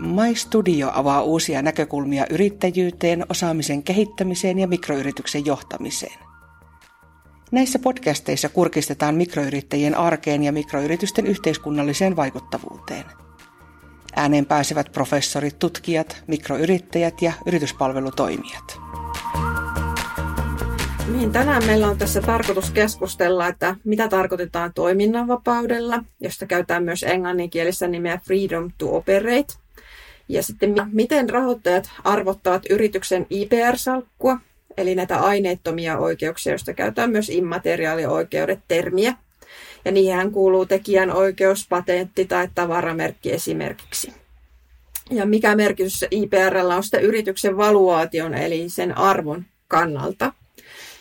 My Studio avaa uusia näkökulmia yrittäjyyteen, osaamisen kehittämiseen ja mikroyrityksen johtamiseen. Näissä podcasteissa kurkistetaan mikroyrittäjien arkeen ja mikroyritysten yhteiskunnalliseen vaikuttavuuteen. Ääneen pääsevät professorit, tutkijat, mikroyrittäjät ja yrityspalvelutoimijat. Niin, tänään meillä on tässä tarkoitus keskustella, että mitä tarkoitetaan toiminnanvapaudella, josta käytetään myös englanninkielistä nimeä Freedom to Operate. Ja sitten miten rahoittajat arvottavat yrityksen IPR-salkkua, eli näitä aineettomia oikeuksia, joista käytetään myös immateriaalioikeudet termiä. Ja niihin kuuluu tekijän oikeus, patentti tai tavaramerkki esimerkiksi. Ja mikä merkitys IPRllä on sitten yrityksen valuaation, eli sen arvon kannalta.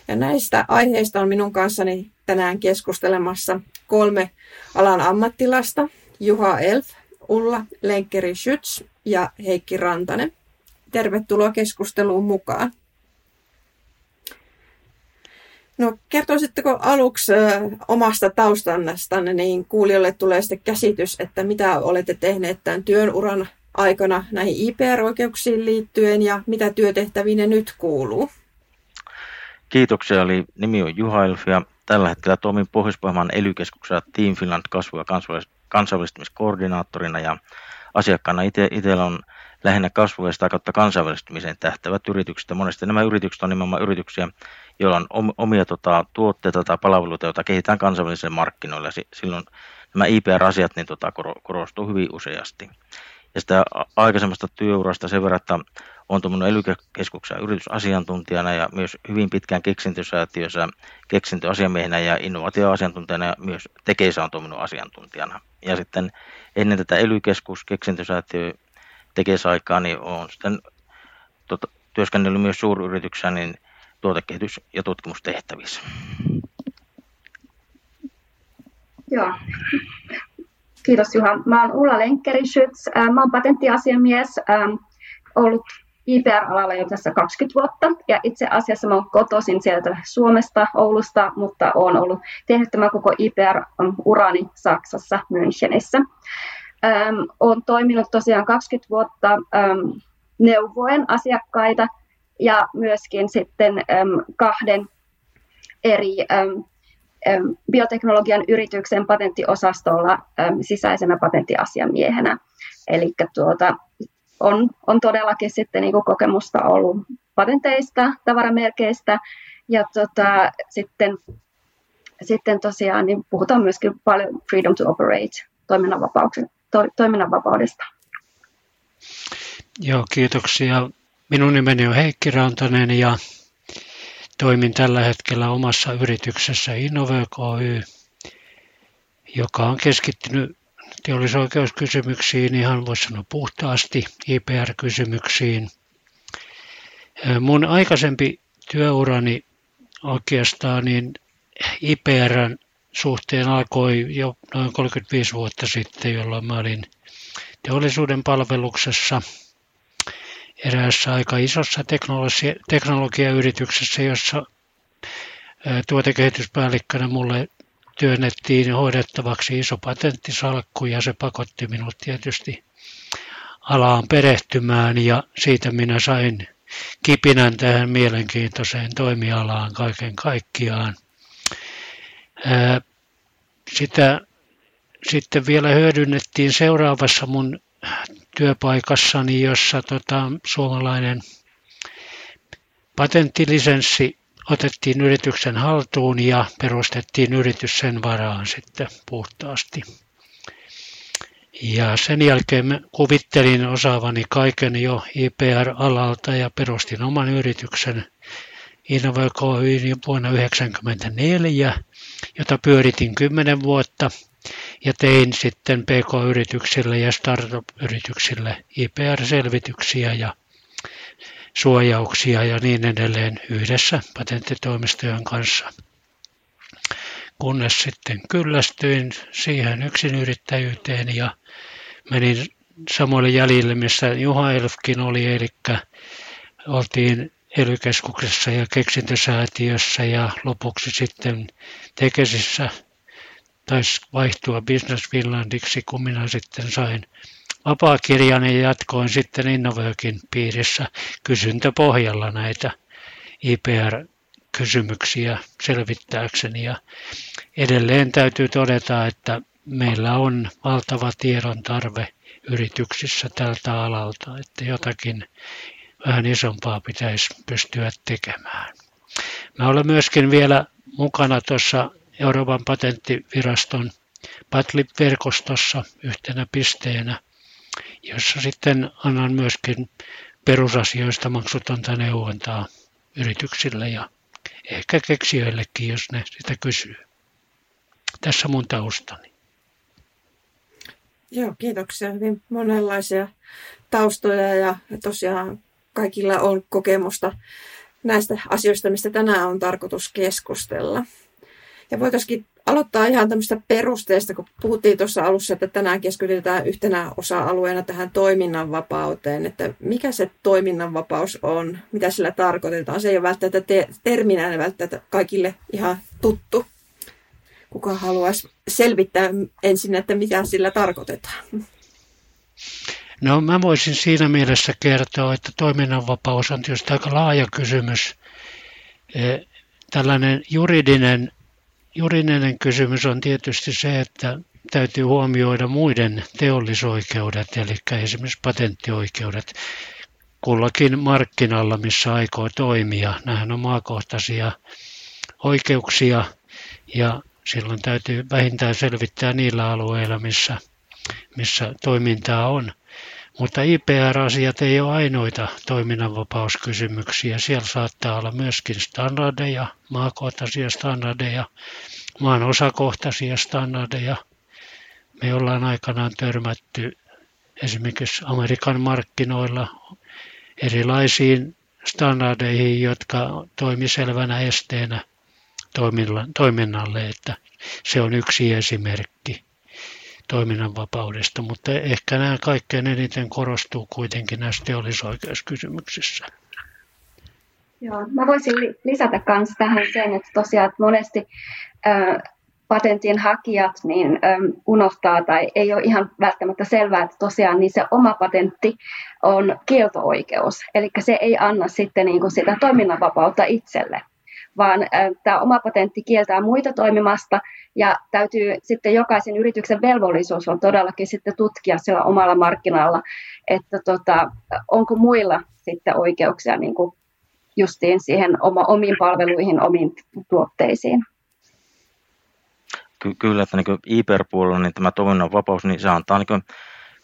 Ja näistä aiheista on minun kanssani tänään keskustelemassa kolme alan ammattilasta. Juha Elf, Ulla Lenkkeri Schütz ja Heikki Rantanen. Tervetuloa keskusteluun mukaan. No kertoisitteko aluksi omasta taustannestanne, niin kuulijoille tulee sitten käsitys, että mitä olette tehneet tämän työn uran aikana näihin IPR-oikeuksiin liittyen ja mitä työtehtäviin ne nyt kuuluu. Kiitoksia, eli nimi on Juhailf ja tällä hetkellä toimin Pohjois-Pohjanmaan ely Team Finland kasvu- ja kansainvälistymiskoordinaattorina ja asiakkaana itse, itsellä on lähinnä kasvu- ja sitä kautta kansainvälistymiseen tähtävät yritykset. Monesti nämä yritykset on nimenomaan yrityksiä, joilla on omia tota, tuotteita tai palveluita, joita kehitetään kansainvälisille markkinoille. Silloin nämä IPR-asiat niin, tota, korostuu hyvin useasti. Ja sitä aikaisemmasta työurasta sen verran, että olen tuommoinen ely yritysasiantuntijana ja myös hyvin pitkään keksintysäätiössä keksintöasiamiehenä ja innovaatioasiantuntijana ja myös Tekeissä on toiminut asiantuntijana. Ja sitten ennen tätä ely keksintysäätiö Tekeisaikaa, niin olen sitten tuota, työskennellyt myös suuryrityksessä niin tuotekehitys- ja tutkimustehtävissä. Joo. Kiitos Juha. Mä oon Ulla Lenkkeri-Schütz. Mä oon patenttiasiamies, ollut IPR-alalla jo tässä 20 vuotta. Ja itse asiassa mä oon kotoisin sieltä Suomesta, Oulusta, mutta oon ollut tehnyt tämän koko IPR-urani Saksassa, Münchenissä. Ähm, olen toiminut tosiaan 20 vuotta ähm, neuvoen asiakkaita ja myöskin sitten ähm, kahden eri ähm, bioteknologian yrityksen patenttiosastolla sisäisenä patenttiasiamiehenä. Eli tuota, on, on todellakin sitten niin kokemusta ollut patenteista, tavaramerkeistä ja tota, sitten, sitten tosiaan niin puhutaan myöskin paljon freedom to operate to, toiminnanvapaudesta. Joo, kiitoksia. Minun nimeni on Heikki Rantanen ja toimin tällä hetkellä omassa yrityksessä Innoverk Oy, joka on keskittynyt teollisoikeuskysymyksiin, ihan voisi sanoa puhtaasti IPR-kysymyksiin. Mun aikaisempi työurani oikeastaan niin IPRn suhteen alkoi jo noin 35 vuotta sitten, jolloin mä olin teollisuuden palveluksessa eräässä aika isossa teknologiayrityksessä, jossa tuotekehityspäällikkönä mulle työnnettiin hoidettavaksi iso patenttisalkku ja se pakotti minut tietysti alaan perehtymään ja siitä minä sain kipinän tähän mielenkiintoiseen toimialaan kaiken kaikkiaan. Sitä sitten vielä hyödynnettiin seuraavassa mun työpaikassani, jossa tota, suomalainen patenttilisenssi otettiin yrityksen haltuun ja perustettiin yritys sen varaan sitten puhtaasti. Ja sen jälkeen kuvittelin osaavani kaiken jo IPR-alalta ja perustin oman yrityksen Innovoi vuonna 1994, jota pyöritin 10 vuotta ja tein sitten PK-yrityksille ja startup-yrityksille IPR-selvityksiä ja suojauksia ja niin edelleen yhdessä patenttitoimistojen kanssa. Kunnes sitten kyllästyin siihen yksinyrittäjyyteen ja menin samoille jäljille, missä Juha Elfkin oli, eli oltiin ely ja keksintösäätiössä ja lopuksi sitten Tekesissä taisi vaihtua Business Finlandiksi, kun minä sitten sain vapaakirjan ja jatkoin sitten Innovokin piirissä kysyntöpohjalla näitä IPR-kysymyksiä selvittääkseni. Ja edelleen täytyy todeta, että meillä on valtava tiedon tarve yrityksissä tältä alalta, että jotakin vähän isompaa pitäisi pystyä tekemään. Mä olen myöskin vielä mukana tuossa Euroopan patenttiviraston Patlip-verkostossa yhtenä pisteenä, jossa sitten annan myöskin perusasioista maksutonta neuvontaa yrityksille ja ehkä keksijöillekin, jos ne sitä kysyy. Tässä mun taustani. Joo, kiitoksia. Hyvin monenlaisia taustoja ja tosiaan kaikilla on kokemusta näistä asioista, mistä tänään on tarkoitus keskustella. Ja voitaisiin aloittaa ihan tämmöistä perusteista, kun puhuttiin tuossa alussa, että tänään keskitytään yhtenä osa-alueena tähän toiminnanvapauteen, että mikä se toiminnanvapaus on, mitä sillä tarkoitetaan. Se ei ole välttämättä te- terminä välttämättä kaikille ihan tuttu. Kuka haluaisi selvittää ensin, että mitä sillä tarkoitetaan? No mä voisin siinä mielessä kertoa, että toiminnanvapaus on tietysti aika laaja kysymys. E, tällainen juridinen, juridinen kysymys on tietysti se, että täytyy huomioida muiden teollisoikeudet, eli esimerkiksi patenttioikeudet kullakin markkinalla, missä aikoo toimia. Nämähän on maakohtaisia oikeuksia ja silloin täytyy vähintään selvittää niillä alueilla, missä, missä toimintaa on. Mutta IPR-asiat ei ole ainoita toiminnanvapauskysymyksiä. Siellä saattaa olla myöskin standardeja, maakohtaisia standardeja, maan osakohtaisia standardeja. Me ollaan aikanaan törmätty esimerkiksi Amerikan markkinoilla erilaisiin standardeihin, jotka toimi selvänä esteenä toiminnalle, että se on yksi esimerkki toiminnanvapaudesta, mutta ehkä nämä kaikkein eniten korostuu kuitenkin näissä teollisoikeuskysymyksissä. Joo, mä voisin lisätä myös tähän sen, että tosiaan että monesti patentin hakijat niin unohtaa tai ei ole ihan välttämättä selvää, että tosiaan niin se oma patentti on kielto-oikeus. Eli se ei anna sitten niin kuin sitä toiminnanvapautta itselle vaan tämä oma patentti kieltää muita toimimasta ja täytyy sitten jokaisen yrityksen velvollisuus on todellakin sitten tutkia siellä omalla markkinalla, että tota, onko muilla sitten oikeuksia niin kuin justiin siihen oma, omiin palveluihin, omiin tuotteisiin. Ky- kyllä, että niin IPR-puolella niin tämä toiminnan vapaus, niin se antaa niin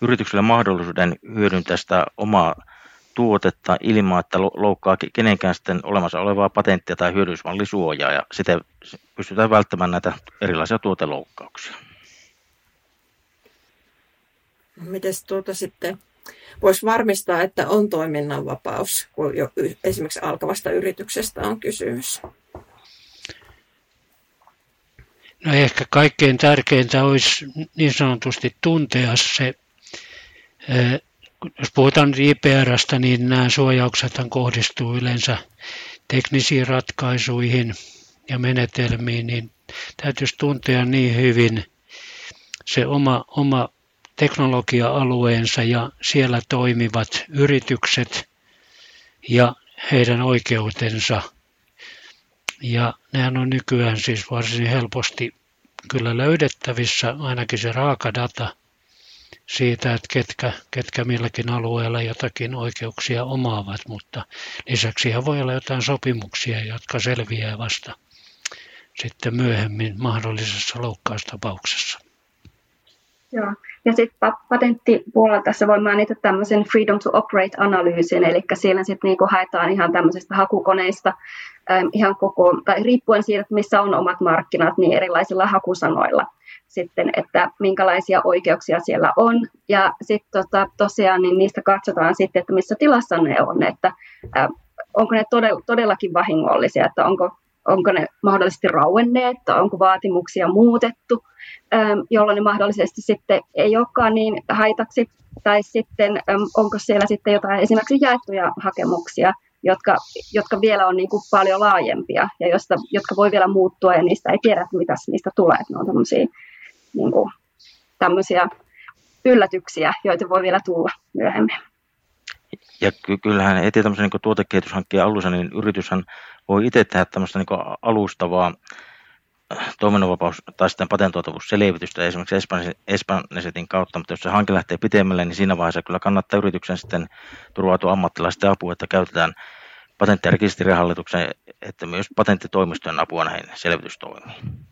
yritykselle mahdollisuuden hyödyntää sitä omaa tuotetta ilman, että loukkaa kenenkään sitten olemassa olevaa patenttia tai hyödyllismallisuojaa ja sitten pystytään välttämään näitä erilaisia tuoteloukkauksia. Miten tuota sitten voisi varmistaa, että on toiminnanvapaus, kun jo esimerkiksi alkavasta yrityksestä on kysymys? No ehkä kaikkein tärkeintä olisi niin sanotusti tuntea se jos puhutaan IPRstä, niin nämä suojaukset kohdistuu yleensä teknisiin ratkaisuihin ja menetelmiin, niin täytyisi tuntea niin hyvin se oma, oma teknologia-alueensa ja siellä toimivat yritykset ja heidän oikeutensa. Ja nehän on nykyään siis varsin helposti kyllä löydettävissä, ainakin se raaka data – siitä, että ketkä, ketkä milläkin alueella jotakin oikeuksia omaavat, mutta lisäksi voi olla jotain sopimuksia, jotka selviää vasta sitten myöhemmin mahdollisessa loukkaustapauksessa. Joo. Ja sitten patenttipuolella tässä voi mainita tämmöisen Freedom to Operate-analyysin, eli siellä sitten niinku haetaan ihan tämmöisestä hakukoneista ihan koko, tai riippuen siitä, missä on omat markkinat, niin erilaisilla hakusanoilla sitten, että minkälaisia oikeuksia siellä on. Ja sitten tota, tosiaan niin niistä katsotaan sitten, että missä tilassa ne on, että äh, onko ne todellakin vahingollisia, että onko, onko ne mahdollisesti rauenneet, onko vaatimuksia muutettu, ähm, jolloin ne mahdollisesti sitten ei olekaan niin haitaksi, tai sitten ähm, onko siellä sitten jotain esimerkiksi jaettuja hakemuksia, jotka, jotka vielä on niin kuin paljon laajempia ja josta, jotka voi vielä muuttua ja niistä ei tiedä, mitä niistä tulee. Ne on tämmöisiä niin kuin, tämmöisiä yllätyksiä, joita voi vielä tulla myöhemmin. Ja ky- kyllähän heti tämmöisen niin tuotekehityshankkeen alussa, niin yrityshän voi itse tehdä tämmöistä niin alustavaa äh, toiminnanvapaus- tai sitten patentoitavuusselvitystä esimerkiksi Espannesetin kautta, mutta jos se hanke lähtee pitemmälle, niin siinä vaiheessa kyllä kannattaa yrityksen sitten turvautua ammattilaisten apua, että käytetään patentti- ja rekisterihallituksen, että myös patenttitoimistojen apua näihin selvitystoimiin.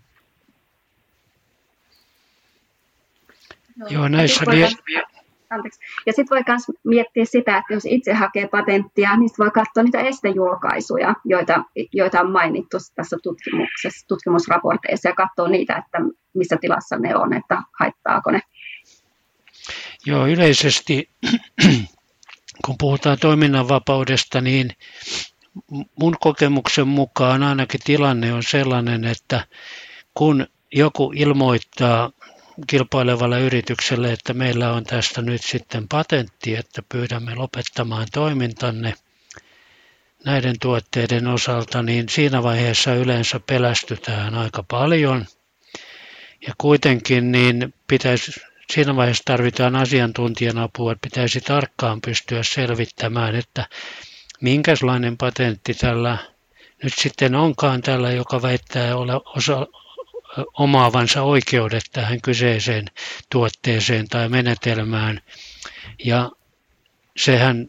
Joo, näissä li- Anteeksi. Ja sitten voi myös miettiä sitä, että jos itse hakee patenttia, niin voi katsoa niitä estejulkaisuja, joita, joita on mainittu tässä tutkimuksessa, tutkimusraporteissa, ja katsoa niitä, että missä tilassa ne on, että haittaako ne. Joo, yleisesti kun puhutaan toiminnanvapaudesta, niin mun kokemuksen mukaan ainakin tilanne on sellainen, että kun joku ilmoittaa kilpailevalle yritykselle, että meillä on tästä nyt sitten patentti, että pyydämme lopettamaan toimintanne näiden tuotteiden osalta, niin siinä vaiheessa yleensä pelästytään aika paljon. Ja kuitenkin niin pitäisi, siinä vaiheessa tarvitaan asiantuntijan apua, että pitäisi tarkkaan pystyä selvittämään, että minkälainen patentti tällä nyt sitten onkaan tällä, joka väittää ole osa, omaavansa oikeudet tähän kyseiseen tuotteeseen tai menetelmään. Ja sehän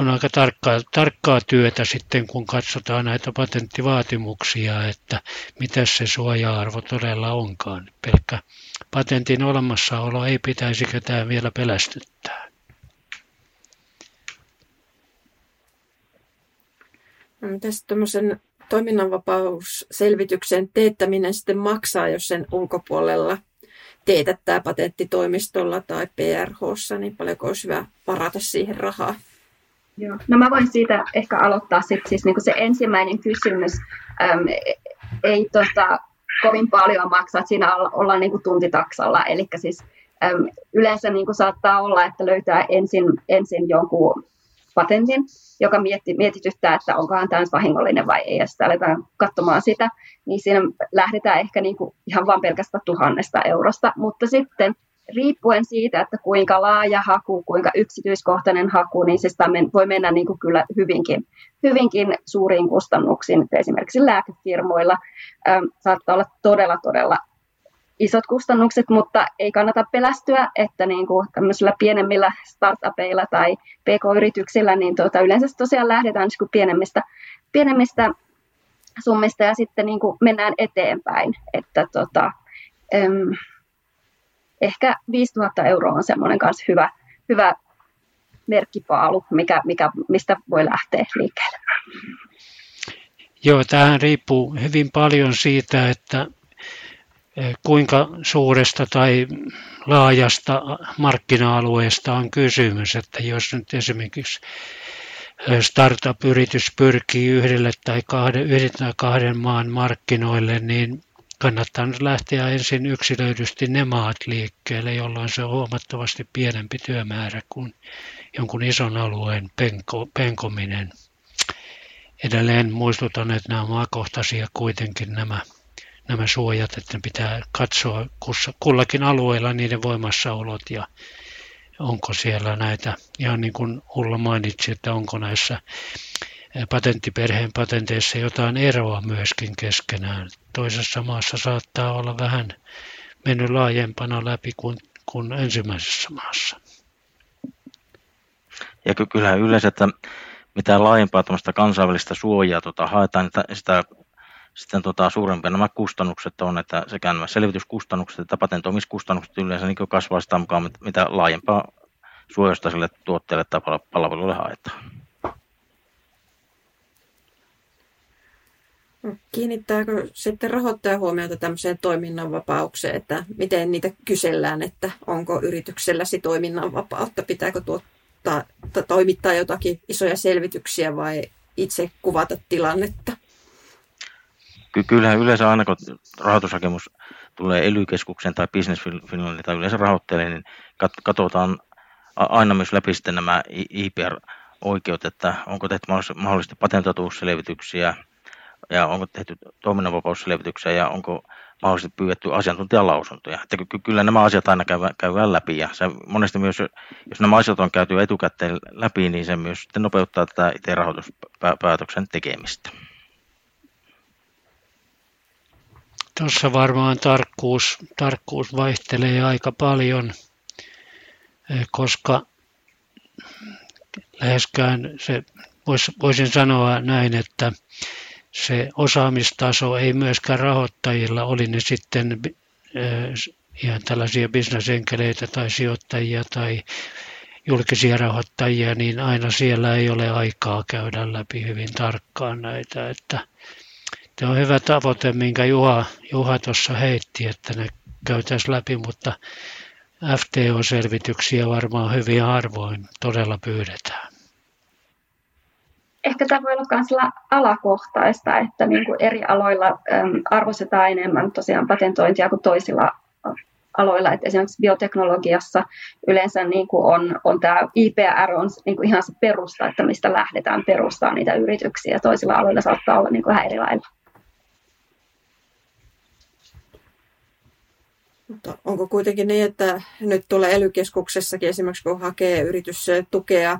on aika tarkkaa, tarkkaa työtä sitten, kun katsotaan näitä patenttivaatimuksia, että mitä se suoja-arvo todella onkaan. Pelkkä patentin olemassaolo ei pitäisi ketään vielä pelästyttää. No, Mitäs tuommoisen toiminnanvapausselvityksen teettäminen sitten maksaa, jos sen ulkopuolella teetättää patenttitoimistolla tai PRHssa, niin paljonko olisi hyvä varata siihen rahaa? Joo. No mä voin siitä ehkä aloittaa sit, siis niinku se ensimmäinen kysymys. Äm, ei tota, kovin paljon maksaa, että siinä ollaan niinku tuntitaksalla. Eli siis äm, yleensä niinku saattaa olla, että löytää ensin, ensin jonkun patentin, joka mietti, mietityttää, että onkohan tämä vahingollinen vai ei, ja sitten aletaan katsomaan sitä, niin siinä lähdetään ehkä niin kuin ihan vain pelkästään tuhannesta eurosta, mutta sitten riippuen siitä, että kuinka laaja haku, kuinka yksityiskohtainen haku, niin se voi mennä niin kuin kyllä hyvinkin, hyvinkin suuriin kustannuksiin. Esimerkiksi lääkefirmoilla saattaa olla todella, todella isot kustannukset, mutta ei kannata pelästyä, että niin kuin tämmöisillä pienemmillä startupeilla tai pk-yrityksillä, niin tuota, yleensä tosiaan lähdetään niin kuin pienemmistä, pienemmistä summista ja sitten niin kuin mennään eteenpäin. Että tota, äm, ehkä 5000 euroa on semmoinen kanssa hyvä, hyvä merkkipaalu, mikä, mikä, mistä voi lähteä liikkeelle. Joo, tähän riippuu hyvin paljon siitä, että kuinka suuresta tai laajasta markkina-alueesta on kysymys. Että jos nyt esimerkiksi eh, startup-yritys pyrkii yhdelle tai kahden, yhden tai kahden maan markkinoille, niin kannattaa nyt lähteä ensin yksilöidysti ne maat liikkeelle, jolloin se on huomattavasti pienempi työmäärä kuin jonkun ison alueen penko, penkominen. Edelleen muistutan, että nämä maakohtaisia kuitenkin nämä nämä suojat, että pitää katsoa kullakin alueella niiden voimassaolot ja onko siellä näitä, ihan niin kuin Ulla mainitsi, että onko näissä patenttiperheen patenteissa jotain eroa myöskin keskenään. Toisessa maassa saattaa olla vähän mennyt laajempana läpi kuin, kuin ensimmäisessä maassa. Ja kyllä yleensä, että mitä laajempaa kansainvälistä suojaa tuota, haetaan, sitä sitten tota, suurempia nämä kustannukset on, että sekä nämä selvityskustannukset että patentoimiskustannukset yleensä niin kasvaa sitä mukaan, mitä laajempaa suojasta sille tuotteelle tai palvelulle haetaan. Kiinnittääkö sitten rahoittaja huomiota tämmöiseen toiminnanvapaukseen, että miten niitä kysellään, että onko yritykselläsi toiminnanvapautta, pitääkö tuottaa, toimittaa jotakin isoja selvityksiä vai itse kuvata tilannetta? Kyllähän yleensä aina kun rahoitushakemus tulee ely tai Business Finlandin tai yleensä rahoitteelle, niin katsotaan aina myös läpi sitten nämä IPR-oikeudet, että onko tehty mahdollisesti patentoituusselvityksiä, ja onko tehty toiminnanvapausselvityksiä ja onko mahdollisesti pyydetty asiantuntijalausuntoja. Että kyllä nämä asiat aina käydään läpi ja se monesti myös, jos nämä asiat on käyty etukäteen läpi, niin se myös nopeuttaa tätä itse rahoituspäätöksen tekemistä. Tuossa varmaan tarkkuus, tarkkuus vaihtelee aika paljon, eh, koska läheskään se, voisin sanoa näin, että se osaamistaso ei myöskään rahoittajilla, oli ne sitten eh, ihan tällaisia bisnesenkeleitä tai sijoittajia tai julkisia rahoittajia, niin aina siellä ei ole aikaa käydä läpi hyvin tarkkaan näitä. Että Tämä on hyvä tavoite, minkä Juha, Juha tuossa heitti, että ne käytäisiin läpi, mutta FTO-selvityksiä varmaan hyvin harvoin todella pyydetään. Ehkä tämä voi olla myös alakohtaista, että niin kuin eri aloilla äm, arvostetaan enemmän tosiaan patentointia kuin toisilla aloilla. Että esimerkiksi bioteknologiassa yleensä niin kuin on, on tämä IPR on niin kuin ihan se perusta, että mistä lähdetään perustaa niitä yrityksiä. Toisilla aloilla saattaa olla niin kuin vähän eri lailla. Mutta onko kuitenkin niin, että nyt tuolla ely esimerkiksi kun hakee yritys tukea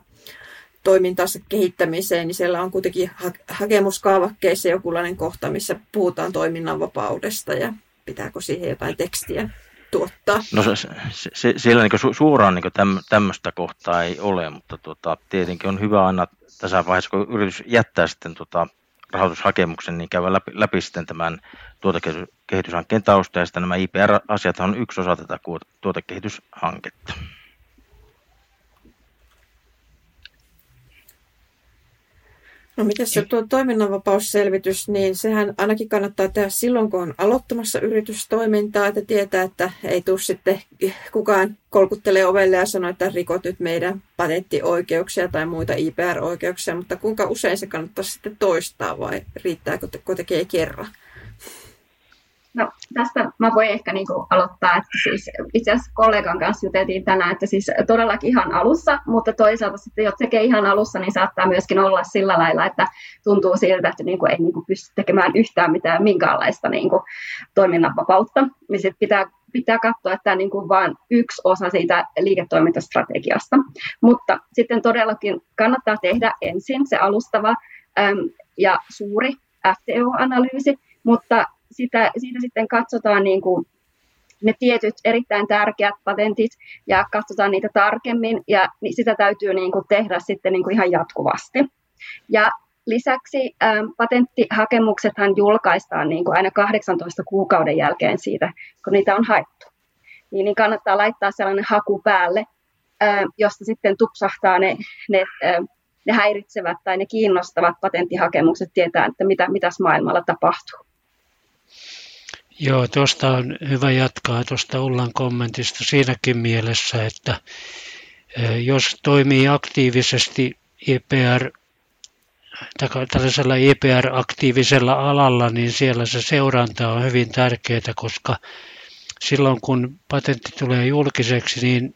toimintansa kehittämiseen, niin siellä on kuitenkin ha- hakemuskaavakkeissa jokinlainen kohta, missä puhutaan toiminnan vapaudesta ja pitääkö siihen jotain tekstiä tuottaa? No se, se, siellä niin su, suoraan niin täm, tämmöistä kohtaa ei ole, mutta tuota, tietenkin on hyvä aina tässä vaiheessa, kun yritys jättää sitten tuota, rahoitushakemuksen, niin käydä läpi, läpi sitten tämän tuotekehityshankkeen tausta, ja sitten nämä IPR-asiat on yksi osa tätä tuotekehityshanketta. No miten se tuo toiminnanvapausselvitys, niin sehän ainakin kannattaa tehdä silloin, kun on aloittamassa yritystoimintaa, että tietää, että ei tule sitten kukaan kolkuttele ovelle ja sano, että rikot nyt meidän patenttioikeuksia tai muita IPR-oikeuksia, mutta kuinka usein se kannattaa sitten toistaa vai riittääkö, kun tekee kerran? No tästä mä voin ehkä niin kuin aloittaa, että siis itse asiassa kollegan kanssa juteltiin tänään, että siis todellakin ihan alussa, mutta toisaalta sitten jos tekee ihan alussa, niin saattaa myöskin olla sillä lailla, että tuntuu siltä, että niin kuin ei niin kuin pysty tekemään yhtään mitään minkäänlaista niin kuin toiminnanvapautta, niin sitten pitää pitää katsoa, että tämä on niin vain yksi osa siitä liiketoimintastrategiasta. Mutta sitten todellakin kannattaa tehdä ensin se alustava ja suuri FTO-analyysi, mutta sitä, siitä sitten katsotaan niin kuin ne tietyt erittäin tärkeät patentit ja katsotaan niitä tarkemmin ja sitä täytyy niin kuin tehdä sitten niin kuin ihan jatkuvasti. Ja lisäksi ähm, patenttihakemuksethan julkaistaan niin kuin aina 18 kuukauden jälkeen siitä, kun niitä on haettu. Niin, niin kannattaa laittaa sellainen haku päälle, äh, josta sitten tupsahtaa ne, ne, äh, ne häiritsevät tai ne kiinnostavat patenttihakemukset tietää, että mitä mitäs maailmalla tapahtuu. Joo, tuosta on hyvä jatkaa tuosta Ullan kommentista siinäkin mielessä, että jos toimii aktiivisesti IPR, tällaisella IPR-aktiivisella alalla, niin siellä se seuranta on hyvin tärkeää, koska silloin kun patentti tulee julkiseksi, niin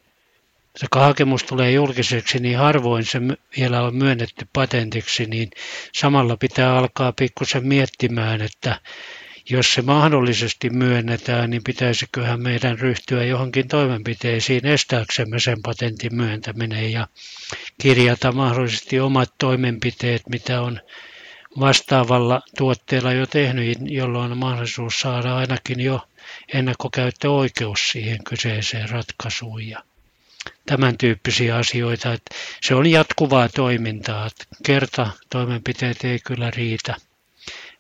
se hakemus tulee julkiseksi, niin harvoin se vielä on myönnetty patentiksi, niin samalla pitää alkaa pikkusen miettimään, että jos se mahdollisesti myönnetään, niin pitäisiköhän meidän ryhtyä johonkin toimenpiteisiin estääksemme sen patentin myöntäminen ja kirjata mahdollisesti omat toimenpiteet, mitä on vastaavalla tuotteella jo tehnyt, jolloin on mahdollisuus saada ainakin jo ennakkokäyttöoikeus siihen kyseiseen ratkaisuun. Ja tämän tyyppisiä asioita. Että se on jatkuvaa toimintaa. Että kerta toimenpiteet ei kyllä riitä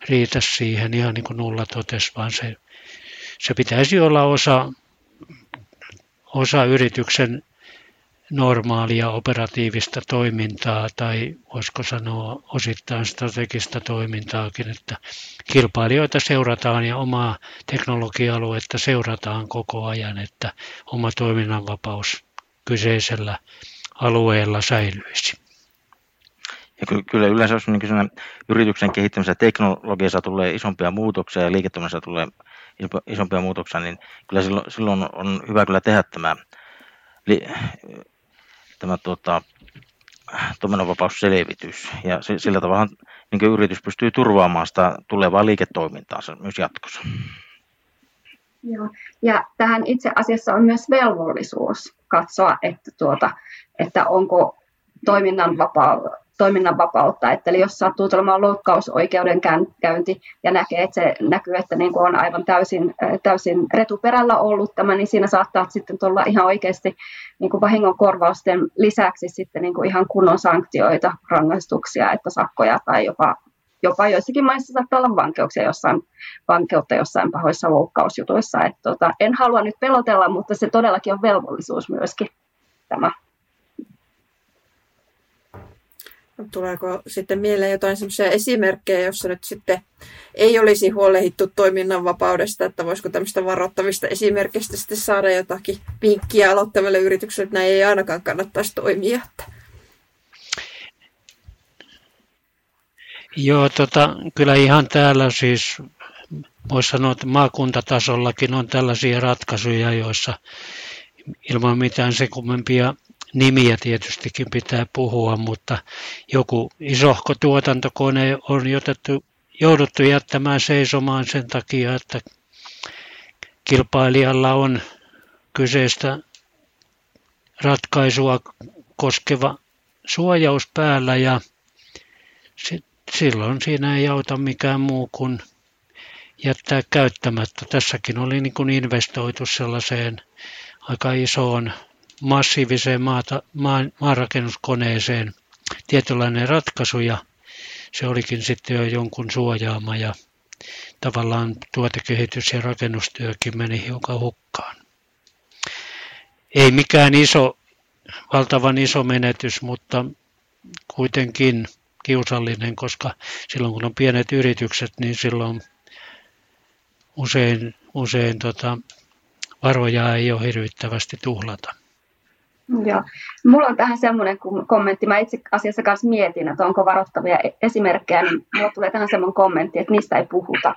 riitä siihen ihan niin kuin Nulla totesi, vaan se, se pitäisi olla osa, osa yrityksen normaalia operatiivista toimintaa tai voisiko sanoa osittain strategista toimintaakin, että kilpailijoita seurataan ja omaa teknologia-aluetta seurataan koko ajan, että oma toiminnanvapaus kyseisellä alueella säilyisi. Ja kyllä yleensä jos niin yrityksen kehittämisessä teknologiassa tulee isompia muutoksia ja liiketoiminnassa tulee isompia muutoksia, niin kyllä silloin, silloin on hyvä kyllä tehdä tämä, tämä tuota, toiminnanvapausselvitys. Ja sillä tavalla niin yritys pystyy turvaamaan sitä tulevaa liiketoimintaansa myös jatkossa. Joo. Ja tähän itse asiassa on myös velvollisuus katsoa, että, tuota, että onko toiminnan, vapaa, toiminnan vapautta. Että eli jos sattuu tulemaan loukkausoikeuden käynti ja näkee, että se näkyy, että niin kuin on aivan täysin, täysin retuperällä ollut tämä, niin siinä saattaa sitten tulla ihan oikeasti niin kuin vahingonkorvausten lisäksi sitten niin kuin ihan kunnon sanktioita, rangaistuksia, että sakkoja tai jopa jopa joissakin maissa saattaa olla vankeuksia jossain, vankeutta jossain pahoissa loukkausjutuissa. Et tota, en halua nyt pelotella, mutta se todellakin on velvollisuus myöskin tämä. Tuleeko sitten mieleen jotain sellaisia esimerkkejä, jossa nyt sitten ei olisi huolehdittu toiminnan vapaudesta, että voisiko tämmöistä varoittavista esimerkistä sitten saada jotakin vinkkiä aloittavalle yritykselle, että näin ei ainakaan kannattaisi toimia. Joo, tota, kyllä ihan täällä siis voisi sanoa, että maakuntatasollakin on tällaisia ratkaisuja, joissa ilman mitään se kummempia nimiä tietystikin pitää puhua, mutta joku isohko tuotantokone on jotettu, jouduttu jättämään seisomaan sen takia, että kilpailijalla on kyseistä ratkaisua koskeva suojaus päällä ja sit silloin siinä ei auta mikään muu kuin jättää käyttämättä. Tässäkin oli niin kuin investoitu sellaiseen aika isoon massiiviseen maata, maan, maanrakennuskoneeseen tietynlainen ratkaisu ja se olikin sitten jo jonkun suojaama ja tavallaan tuotekehitys ja rakennustyökin meni hiukan hukkaan. Ei mikään iso, valtavan iso menetys, mutta kuitenkin – kiusallinen, koska silloin kun on pienet yritykset, niin silloin usein, usein tota, varoja ei ole hirvittävästi tuhlata. Joo. Mulla on tähän semmoinen kommentti. Mä itse asiassa kanssa mietin, että onko varoittavia e- esimerkkejä, niin mulla tulee tähän semmoinen kommentti, että niistä ei puhuta.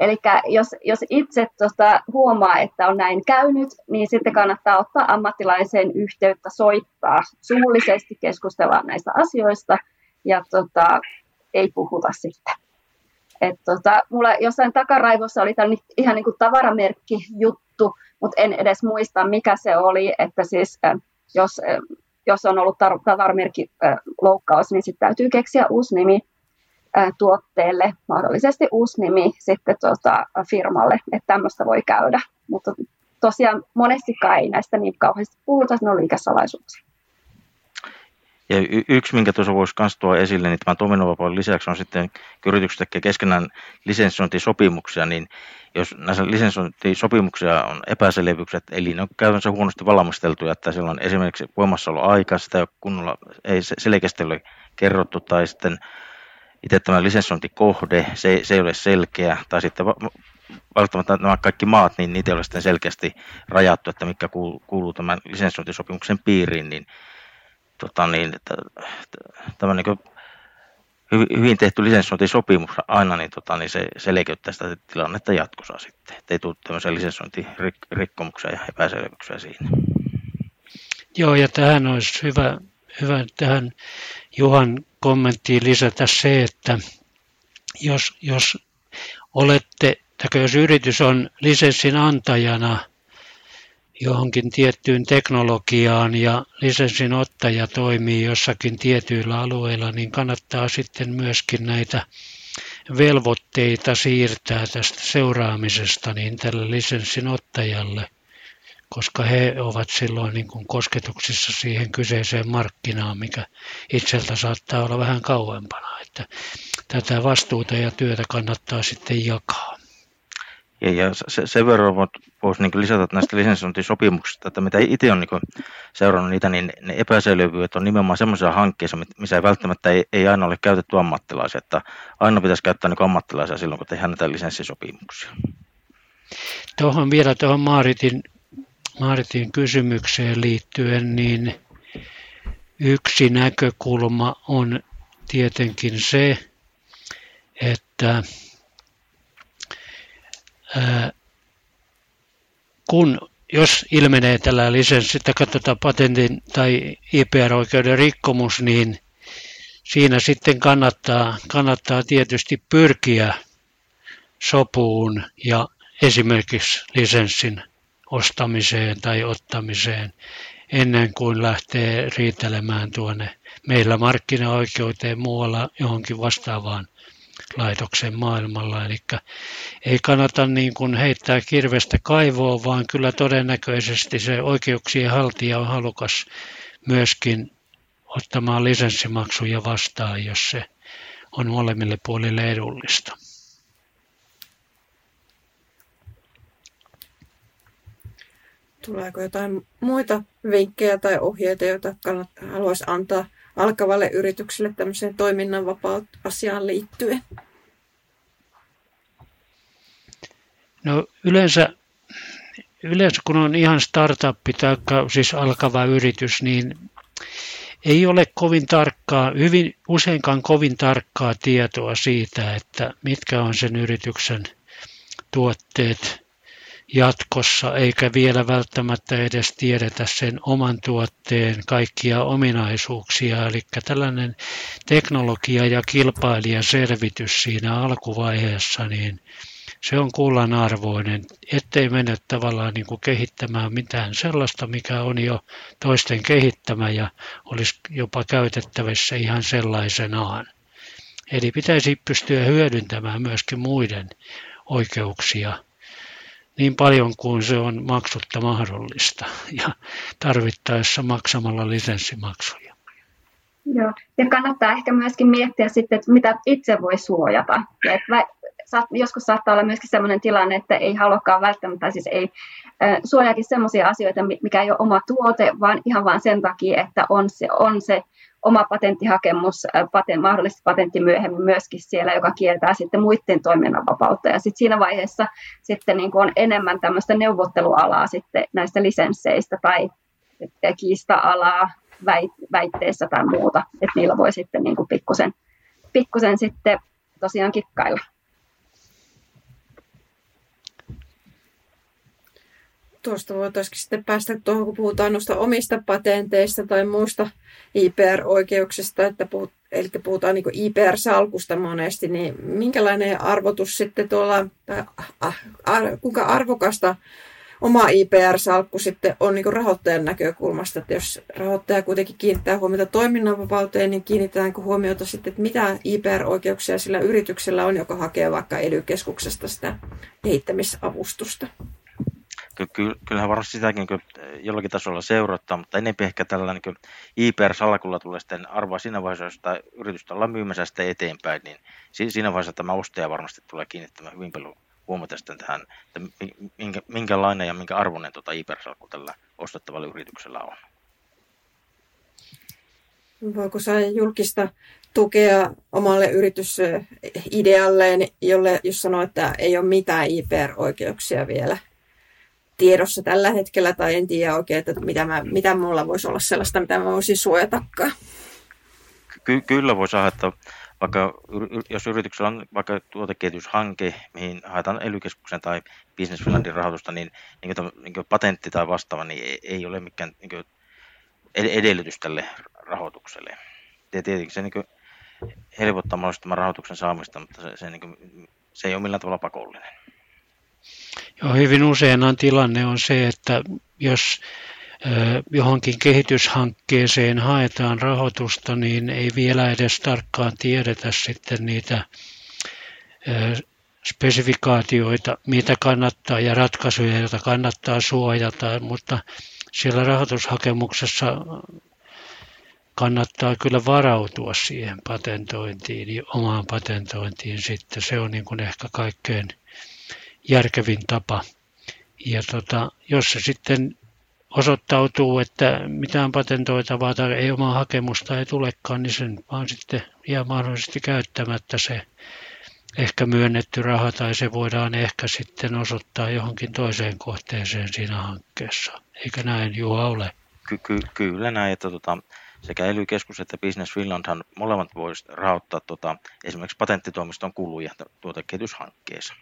Eli jos, jos itse tuosta huomaa, että on näin käynyt, niin sitten kannattaa ottaa ammattilaiseen yhteyttä, soittaa, suullisesti keskustella näistä asioista – ja tota, ei puhuta sitten. Et tota, mulla jossain takaraivossa oli tällainen ihan niin kuin tavaramerkki juttu, mutta en edes muista mikä se oli, että siis jos, jos on ollut tar- tavaramerkki loukkaus, niin sitten täytyy keksiä uusi nimi tuotteelle, mahdollisesti uusi nimi sitten tota, firmalle, että tämmöistä voi käydä. Mutta tosiaan monestikaan ei näistä niin kauheasti puhuta, ne on liikesalaisuuksia. Ja y- yksi, minkä tuossa voisi myös tuoda esille, niin tämän toiminnanvapauden lisäksi on sitten, kun yritykset tekee keskenään lisenssointisopimuksia, niin jos näissä lisenssointisopimuksia on epäselvyyksiä, eli ne on käytännössä huonosti valmisteltuja, että siellä on esimerkiksi voimassaoloaika, sitä ei, kunnolla, ei selkeästi ole kerrottu, tai sitten itse tämä lisenssointikohde, se, se ei ole selkeä, tai sitten välttämättä nämä kaikki maat, niin niitä ei ole sitten selkeästi rajattu, että mikä kuuluu, kuuluu tämän lisenssointisopimuksen piiriin, niin tota niin, tämä niin hyvin, hyvin tehty lisenssointisopimus aina, niin, tota, niin se selkeyttää sitä tilannetta jatkossa sitten, ettei tule tämmöisiä lisenssointirikkomuksia ja epäselvyyksiä siinä. Joo, ja tähän olisi hyvä, hyvä tähän Juhan kommenttiin lisätä se, että jos, jos olette, tai jos yritys on lisenssin antajana – johonkin tiettyyn teknologiaan ja lisenssin ottaja toimii jossakin tietyillä alueilla, niin kannattaa sitten myöskin näitä velvoitteita siirtää tästä seuraamisesta niin tälle lisenssin ottajalle, koska he ovat silloin niin kuin kosketuksissa siihen kyseiseen markkinaan, mikä itseltä saattaa olla vähän kauempana. Että tätä vastuuta ja työtä kannattaa sitten jakaa. Ja, ja se, sen verran voisi niin lisätä näistä lisensointisopimuksista, että mitä itse on niin seurannut niitä, niin ne epäselvyydet on nimenomaan semmoisia hankkeissa, missä ei välttämättä ei, ei aina ole käytetty ammattilaisia, että aina pitäisi käyttää niin ammattilaisia silloin, kun tehdään näitä lisenssisopimuksia. Tuohon vielä tuohon Maaritin, Maaritin kysymykseen liittyen, niin yksi näkökulma on tietenkin se, että kun jos ilmenee tällä lisenssi tai katsotaan patentin tai IPR-oikeuden rikkomus, niin siinä sitten kannattaa, kannattaa tietysti pyrkiä sopuun ja esimerkiksi lisenssin ostamiseen tai ottamiseen ennen kuin lähtee riitelemään tuonne meillä markkinaoikeuteen muualla johonkin vastaavaan laitoksen maailmalla. Eli ei kannata niin kuin heittää kirvestä kaivoon, vaan kyllä todennäköisesti se oikeuksien haltija on halukas myöskin ottamaan lisenssimaksuja vastaan, jos se on molemmille puolille edullista. Tuleeko jotain muita vinkkejä tai ohjeita, joita haluaisi antaa alkavalle yritykselle tämmöiseen toiminnanvapaut-asiaan liittyen? No yleensä, yleensä kun on ihan startup tai siis alkava yritys, niin ei ole kovin tarkkaa, hyvin useinkaan kovin tarkkaa tietoa siitä, että mitkä on sen yrityksen tuotteet, jatkossa, eikä vielä välttämättä edes tiedetä sen oman tuotteen kaikkia ominaisuuksia. Eli tällainen teknologia- ja kilpailijaselvitys siinä alkuvaiheessa, niin se on kullan arvoinen, ettei mene tavallaan niin kuin kehittämään mitään sellaista, mikä on jo toisten kehittämä ja olisi jopa käytettävissä ihan sellaisenaan. Eli pitäisi pystyä hyödyntämään myöskin muiden oikeuksia niin paljon kuin se on maksutta mahdollista ja tarvittaessa maksamalla lisenssimaksuja. Joo, ja kannattaa ehkä myöskin miettiä sitten, että mitä itse voi suojata. että joskus saattaa olla myöskin sellainen tilanne, että ei haluakaan välttämättä, siis ei suojaakin sellaisia asioita, mikä ei ole oma tuote, vaan ihan vain sen takia, että on se, on se oma patenttihakemus, paten, mahdollisesti patentti myöhemmin myöskin siellä, joka kieltää sitten muiden toiminnanvapautta. Ja sitten siinä vaiheessa sitten niin kuin on enemmän tämmöistä neuvottelualaa sitten näistä lisensseistä tai kiista-alaa väitteessä tai muuta, että niillä voi sitten niin kuin pikkusen, pikkusen sitten tosiaan kikkailla. Tuosta voitaisiin sitten päästä tuohon, kun puhutaan noista omista patenteista tai muista IPR-oikeuksista, että puhut, eli puhutaan niin IPR-salkusta monesti, niin minkälainen arvotus sitten tuolla, tai ar, kuinka arvokasta oma IPR-salkku sitten on niin rahoittajan näkökulmasta, että jos rahoittaja kuitenkin kiinnittää huomiota toiminnanvapauteen, niin kiinnitetäänkö huomiota sitten, että mitä IPR-oikeuksia sillä yrityksellä on, joka hakee vaikka ely sitä kehittämisavustusta? Ky- kyllähän varmasti sitäkin niin jollakin tasolla seurattaa, mutta enempi ehkä tällä niin IPR-salkulla tulee sitten arvoa siinä vaiheessa, jos sitä yritystä ollaan myymässä sitten eteenpäin, niin siinä vaiheessa tämä ostaja varmasti tulee kiinnittämään hyvin paljon huomiota sitten tähän, että minkä, minkälainen ja minkä arvoinen tuota IPR-salkku tällä ostettavalla yrityksellä on. Voiko saada julkista tukea omalle yritysidealleen, jolle, jos sanoo, että ei ole mitään IPR-oikeuksia vielä tiedossa tällä hetkellä, tai en tiedä oikein, että mitä, mä, mitä mulla voisi olla sellaista, mitä mä voisin suojatakaan. Ky- kyllä voi saada, että vaikka jos yrityksellä on vaikka tuotekehityshanke, mihin haetaan ely tai Business Finlandin rahoitusta, niin, niin, kuin, niin kuin patentti tai vastaava niin ei, ei ole mikään niin kuin edellytys tälle rahoitukselle. Ja tietenkin se niin kuin helpottaa mahdollisesti tämän rahoituksen saamista, mutta se, se, niin kuin, se ei ole millään tavalla pakollinen. Joo, hyvin useinhan tilanne on se, että jos johonkin kehityshankkeeseen haetaan rahoitusta, niin ei vielä edes tarkkaan tiedetä sitten niitä spesifikaatioita, mitä kannattaa ja ratkaisuja, joita kannattaa suojata, mutta siellä rahoitushakemuksessa kannattaa kyllä varautua siihen patentointiin, omaan patentointiin sitten. Se on niin kuin ehkä kaikkein järkevin tapa. Ja tota, jos se sitten osoittautuu, että mitään patentoitavaa tai ei omaa hakemusta ei tulekaan, niin sen vaan sitten jää mahdollisesti käyttämättä se ehkä myönnetty raha tai se voidaan ehkä sitten osoittaa johonkin toiseen kohteeseen siinä hankkeessa. Eikö näin Juha ole? Ky- ky- kyllä näin, että tota, sekä ely että Business Finlandhan molemmat voisivat rahoittaa tota, esimerkiksi patenttitoimiston kuluja tuotekehityshankkeessa.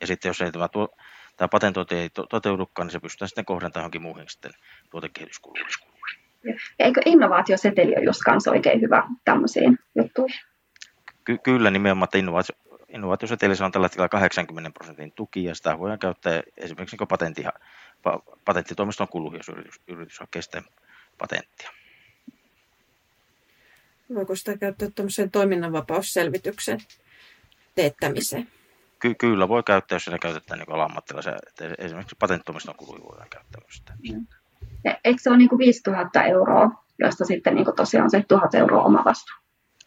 Ja sitten jos ei tämä, tuo, tämä patentointi ei to, toteudukaan, niin se pystytään sitten kohdentamaan johonkin muuhin sitten tuotekehityskuluihin. Ja eikö innovaatioseteli ole just kanssa oikein hyvä tämmöisiin juttuihin? Ky- kyllä nimenomaan, että innovaatio, innovaatiosetelissä on tällä hetkellä 80 prosentin tuki ja sitä voidaan käyttää esimerkiksi niin patentti, patenttitoimiston kulu, jos yritys, yritys hakee sitten patenttia. Voiko sitä käyttää tuommoiseen toiminnanvapausselvityksen teettämiseen? Ky- kyllä voi käyttää, jos sitä käytetään niin alammattilaisen. Esimerkiksi patenttitoimiston kuluja voidaan käyttää myös sitä. Mm. Eikö se ole niin kuin 5000 euroa, josta sitten niin kuin tosiaan se 1000 euroa oma vastuu?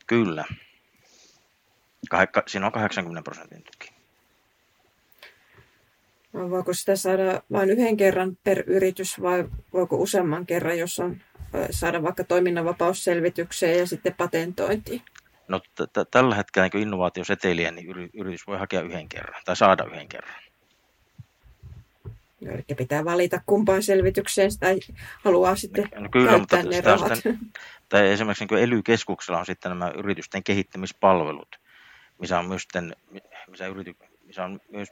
Kyllä. Kah- siinä on 80 prosentin tuki. No, voiko sitä saada vain yhden kerran per yritys vai voiko useamman kerran, jos on saada vaikka toiminnanvapausselvitykseen ja sitten patentointiin? No t- tällä hetkellä niin innovaatioseteliä, niin yritys voi hakea yhden kerran tai saada yhden kerran. No, eli pitää valita kumpaan selvitykseen sitä haluaa sitten no, kyllä, mutta ne rahat. Sitten, tai esimerkiksi niin ely-keskuksella on sitten nämä yritysten kehittämispalvelut, missä on myös, sitten, missä yrity, missä on myös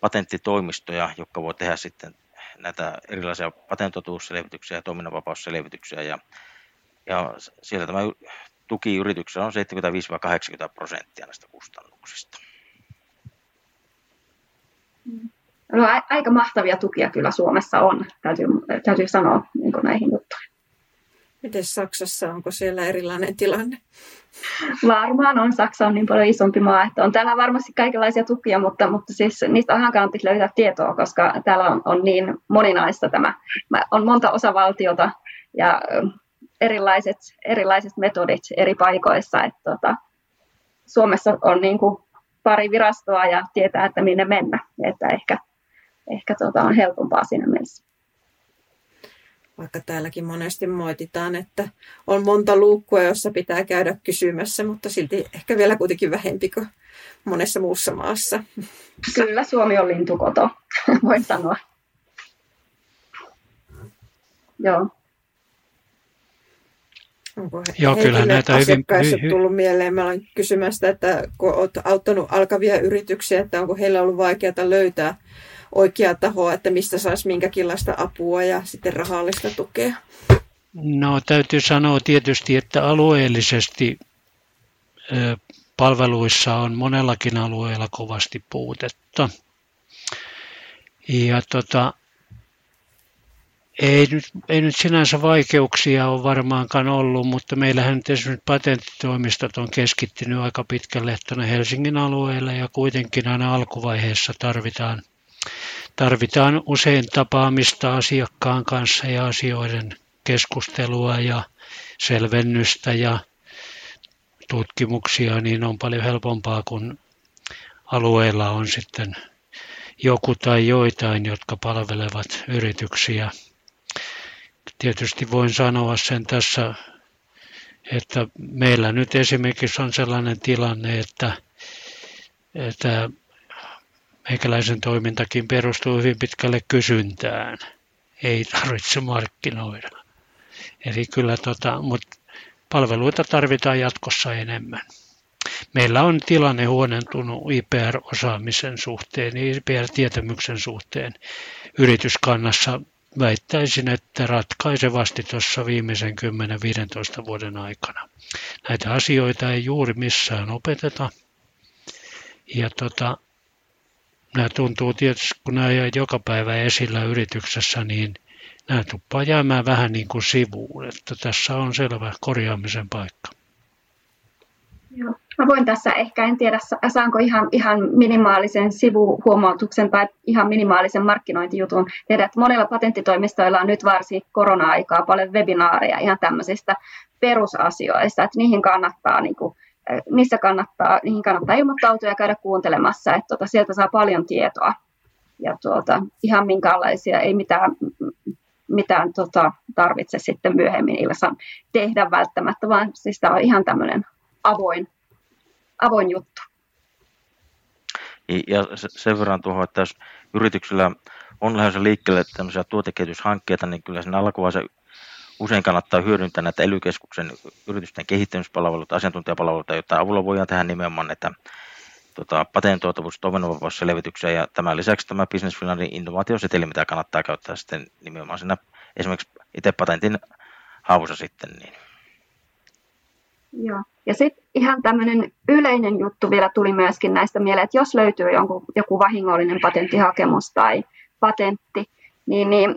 patenttitoimistoja, jotka voi tehdä sitten näitä erilaisia patentotuusselvityksiä ja toiminnanvapausselvityksiä. Ja, ja siellä tämä tuki yrityksellä on 75-80 prosenttia näistä kustannuksista. No, aika mahtavia tukia kyllä Suomessa on, täytyy, täytyy sanoa niin näihin juttuihin. Miten Saksassa, onko siellä erilainen tilanne? Varmaan on. Saksa on niin paljon isompi maa, että on täällä varmasti kaikenlaisia tukia, mutta, mutta siis niistä on kannattaisi löytää tietoa, koska täällä on, on niin moninaista tämä. On monta osavaltiota ja erilaiset, erilaiset metodit eri paikoissa. Että tota, Suomessa on niin kuin pari virastoa ja tietää, että minne mennä. Että ehkä, ehkä tota on helpompaa siinä mielessä vaikka täälläkin monesti moititaan, että on monta luukkua, jossa pitää käydä kysymässä, mutta silti ehkä vielä kuitenkin vähempi kuin monessa muussa maassa. Kyllä, Suomi on lintukoto, voin sanoa. Joo. Onko Joo, kyllä näitä hyvin, hyvin, tullut mieleen? Mä olen kysymästä, että kun olet auttanut alkavia yrityksiä, että onko heillä ollut vaikeaa löytää oikea taho, että mistä saisi minkäkinlaista apua ja sitten rahallista tukea? No täytyy sanoa tietysti, että alueellisesti palveluissa on monellakin alueella kovasti puutetta. Ja tota, ei nyt, ei nyt sinänsä vaikeuksia ole varmaankaan ollut, mutta meillähän nyt esimerkiksi patenttitoimistot on keskittynyt aika pitkälle tuonne Helsingin alueelle ja kuitenkin aina alkuvaiheessa tarvitaan – tarvitaan usein tapaamista asiakkaan kanssa ja asioiden keskustelua ja selvennystä ja tutkimuksia, niin on paljon helpompaa, kun alueella on sitten joku tai joitain, jotka palvelevat yrityksiä. Tietysti voin sanoa sen tässä, että meillä nyt esimerkiksi on sellainen tilanne, että, että meikäläisen toimintakin perustuu hyvin pitkälle kysyntään. Ei tarvitse markkinoida. Eli kyllä, tota, mutta palveluita tarvitaan jatkossa enemmän. Meillä on tilanne huonentunut IPR-osaamisen suhteen, IPR-tietämyksen suhteen yrityskannassa väittäisin, että ratkaisevasti tuossa viimeisen 10-15 vuoden aikana. Näitä asioita ei juuri missään opeteta. Ja tota, nämä tuntuu tietysti, kun nämä jää joka päivä esillä yrityksessä, niin nämä tuppaa jäämään vähän niin kuin sivuun, että tässä on selvä korjaamisen paikka. Joo. Mä voin tässä ehkä, en tiedä saanko ihan, ihan minimaalisen sivuhuomautuksen tai ihan minimaalisen markkinointijutun tehdä, että monilla patenttitoimistoilla on nyt varsin korona-aikaa paljon webinaareja ihan tämmöisistä perusasioista, että niihin kannattaa niin kuin, missä kannattaa, niihin kannattaa ilmoittautua ja käydä kuuntelemassa, että tuota, sieltä saa paljon tietoa. Ja tuota, ihan minkäänlaisia, ei mitään, mitään tota, tarvitse sitten myöhemmin illassa tehdä välttämättä, vaan siis tämä on ihan tämmöinen avoin, avoin juttu. Ja sen verran tuohon, että jos yrityksillä on lähdössä liikkeelle tämmöisiä tuotekehityshankkeita, niin kyllä sen alkuvaiheessa usein kannattaa hyödyntää näitä ely yritysten kehittämispalveluita, asiantuntijapalveluita, joita avulla voidaan tehdä nimenomaan näitä tota, patentoitavuus- toiminnanvapausselvityksiä ja tämän lisäksi tämä Business Finlandin innovaatioseteli, mitä kannattaa käyttää sitten nimenomaan siinä esimerkiksi itse patentin hausa sitten. Niin. Joo. Ja sitten ihan tämmöinen yleinen juttu vielä tuli myöskin näistä mieleen, että jos löytyy jonkun, joku vahingollinen patenttihakemus tai patentti, niin, niin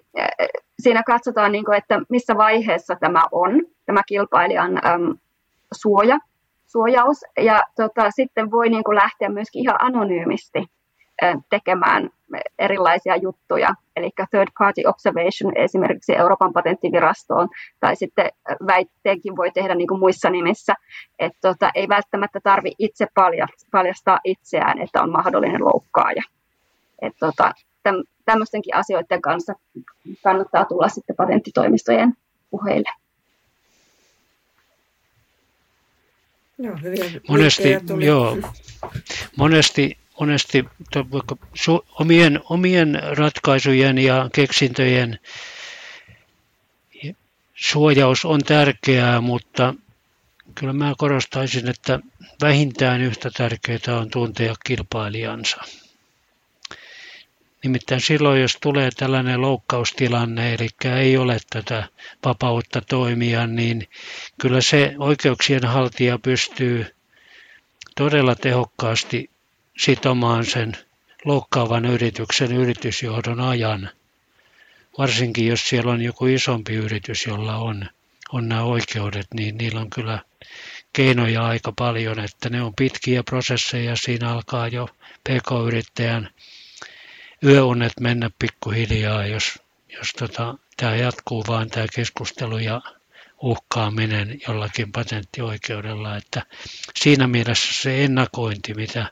siinä katsotaan, niin kuin, että missä vaiheessa tämä on, tämä kilpailijan äm, suoja, suojaus. Ja tota, sitten voi niin kuin lähteä myöskin ihan anonyymisti tekemään erilaisia juttuja, eli third party observation esimerkiksi Euroopan patenttivirastoon, tai sitten väitteenkin voi tehdä niin kuin muissa nimissä, että tota, ei välttämättä tarvi itse paljastaa itseään, että on mahdollinen loukkaaja. Et tota, tämmöistenkin asioiden kanssa kannattaa tulla sitten patenttitoimistojen puheille. Joo, monesti, joo, monesti monesti omien, omien ratkaisujen ja keksintöjen suojaus on tärkeää, mutta kyllä mä korostaisin, että vähintään yhtä tärkeää on tuntea kilpailijansa. Nimittäin silloin, jos tulee tällainen loukkaustilanne, eli ei ole tätä vapautta toimia, niin kyllä se oikeuksien haltija pystyy todella tehokkaasti sitomaan sen loukkaavan yrityksen yritysjohdon ajan, varsinkin jos siellä on joku isompi yritys, jolla on, on nämä oikeudet, niin niillä on kyllä keinoja aika paljon, että ne on pitkiä prosesseja, siinä alkaa jo pk-yrittäjän yöunet mennä pikkuhiljaa, jos, jos tota, tämä jatkuu vaan tämä keskustelu ja uhkaaminen jollakin patenttioikeudella, että siinä mielessä se ennakointi, mitä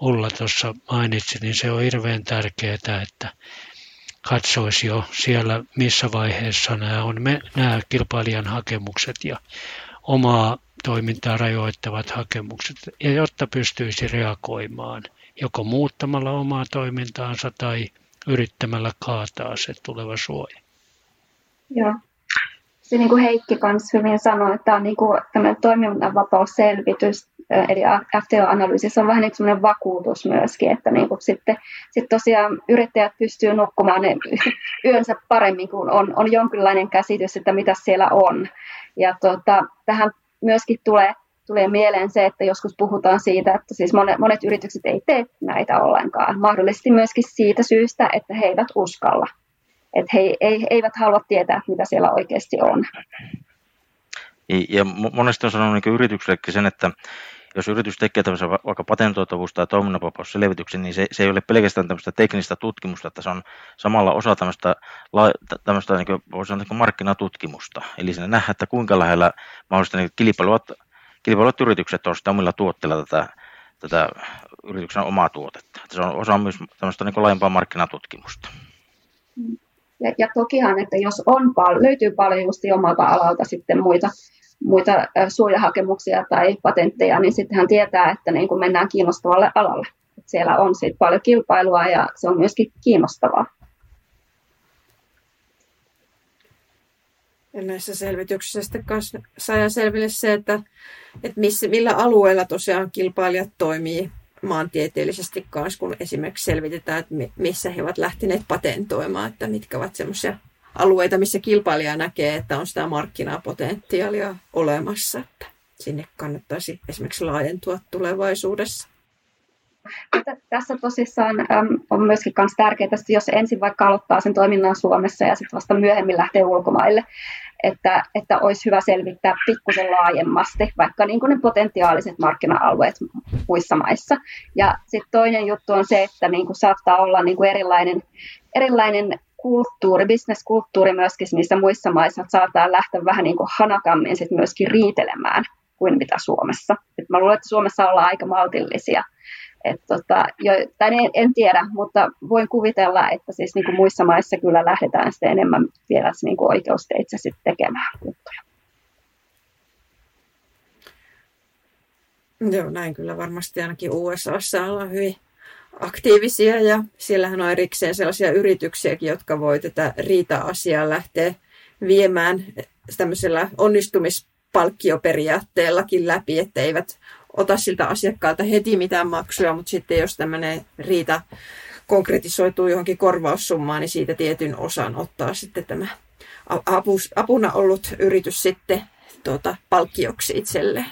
Ulla tuossa mainitsi, niin se on hirveän tärkeää, että katsoisi jo siellä, missä vaiheessa nämä on nämä kilpailijan hakemukset ja omaa toimintaa rajoittavat hakemukset, ja jotta pystyisi reagoimaan joko muuttamalla omaa toimintaansa tai yrittämällä kaataa se tuleva suoja. Joo. Se niin kuin Heikki kanssa hyvin sanoi, että tämä on niin kuin toiminnanvapausselvitys eli FTO-analyysissä on vähän niin kuin vakuutus myöskin, että niin kuin sitten sit tosiaan yrittäjät pystyy nukkumaan ne yönsä paremmin, kun on, on jonkinlainen käsitys, että mitä siellä on. Ja tota, tähän myöskin tulee, tulee mieleen se, että joskus puhutaan siitä, että siis monet, monet yritykset ei tee näitä ollenkaan. Mahdollisesti myöskin siitä syystä, että he eivät uskalla. Että he, he eivät halua tietää, mitä siellä oikeasti on. Ja monesti on sanonut niin yrityksellekin sen, että jos yritys tekee tämmöisen vaikka patentoitavuus- tai toiminnanvapausselvityksen, niin se, se ei ole pelkästään tämmöistä teknistä tutkimusta, että se on samalla osa tämmöistä, tämmöistä niin kuin, sanoa, niin markkinatutkimusta. Eli siinä nähdään, että kuinka lähellä mahdollisesti niin kilpailuvat, kilpailuvat yritykset on sitä omilla tuotteilla tätä, tätä yrityksen omaa tuotetta. Että se on osa myös tämmöistä niin laajempaa markkinatutkimusta. Ja, ja tokihan, että jos on pal- löytyy paljon just omalta alalta sitten muita muita suojahakemuksia tai patentteja, niin sitten hän tietää, että niin kuin mennään kiinnostavalle alalle. Että siellä on siitä paljon kilpailua ja se on myöskin kiinnostavaa. Ja näissä selvityksissä sitten saa selville se, että, että missä, millä alueella tosiaan kilpailijat toimii maantieteellisesti kanssa, kun esimerkiksi selvitetään, että missä he ovat lähteneet patentoimaan, että mitkä ovat semmoisia alueita, missä kilpailija näkee, että on sitä markkinapotentiaalia olemassa, että sinne kannattaisi esimerkiksi laajentua tulevaisuudessa. Tässä tosissaan on myöskin myös tärkeää, että jos ensin vaikka aloittaa sen toiminnan Suomessa ja sitten vasta myöhemmin lähtee ulkomaille, että, että olisi hyvä selvittää pikkusen laajemmasti vaikka niin kuin ne potentiaaliset markkina-alueet muissa maissa. Ja sitten toinen juttu on se, että niin kuin saattaa olla niin kuin erilainen, erilainen kulttuuri, bisneskulttuuri myöskin niissä muissa maissa, että saattaa lähteä vähän niin kuin hanakammin sit myöskin riitelemään kuin mitä Suomessa. Et mä luulen, että Suomessa ollaan aika maltillisia. Et tota, jo, tai en, en tiedä, mutta voin kuvitella, että siis niin kuin muissa maissa kyllä lähdetään sitten enemmän vielä niin kuin oikeusteitse sitten tekemään juttuja. Joo, näin kyllä varmasti ainakin USAssa ollaan hyvin aktiivisia ja siellähän on erikseen sellaisia yrityksiäkin, jotka voi tätä riita-asiaa lähteä viemään tämmöisellä onnistumispalkkioperiaatteellakin läpi, että eivät ota siltä asiakkaalta heti mitään maksuja, mutta sitten jos tämmöinen riita konkretisoituu johonkin korvaussummaan, niin siitä tietyn osan ottaa sitten tämä apuna ollut yritys sitten tuota, palkkioksi itselleen.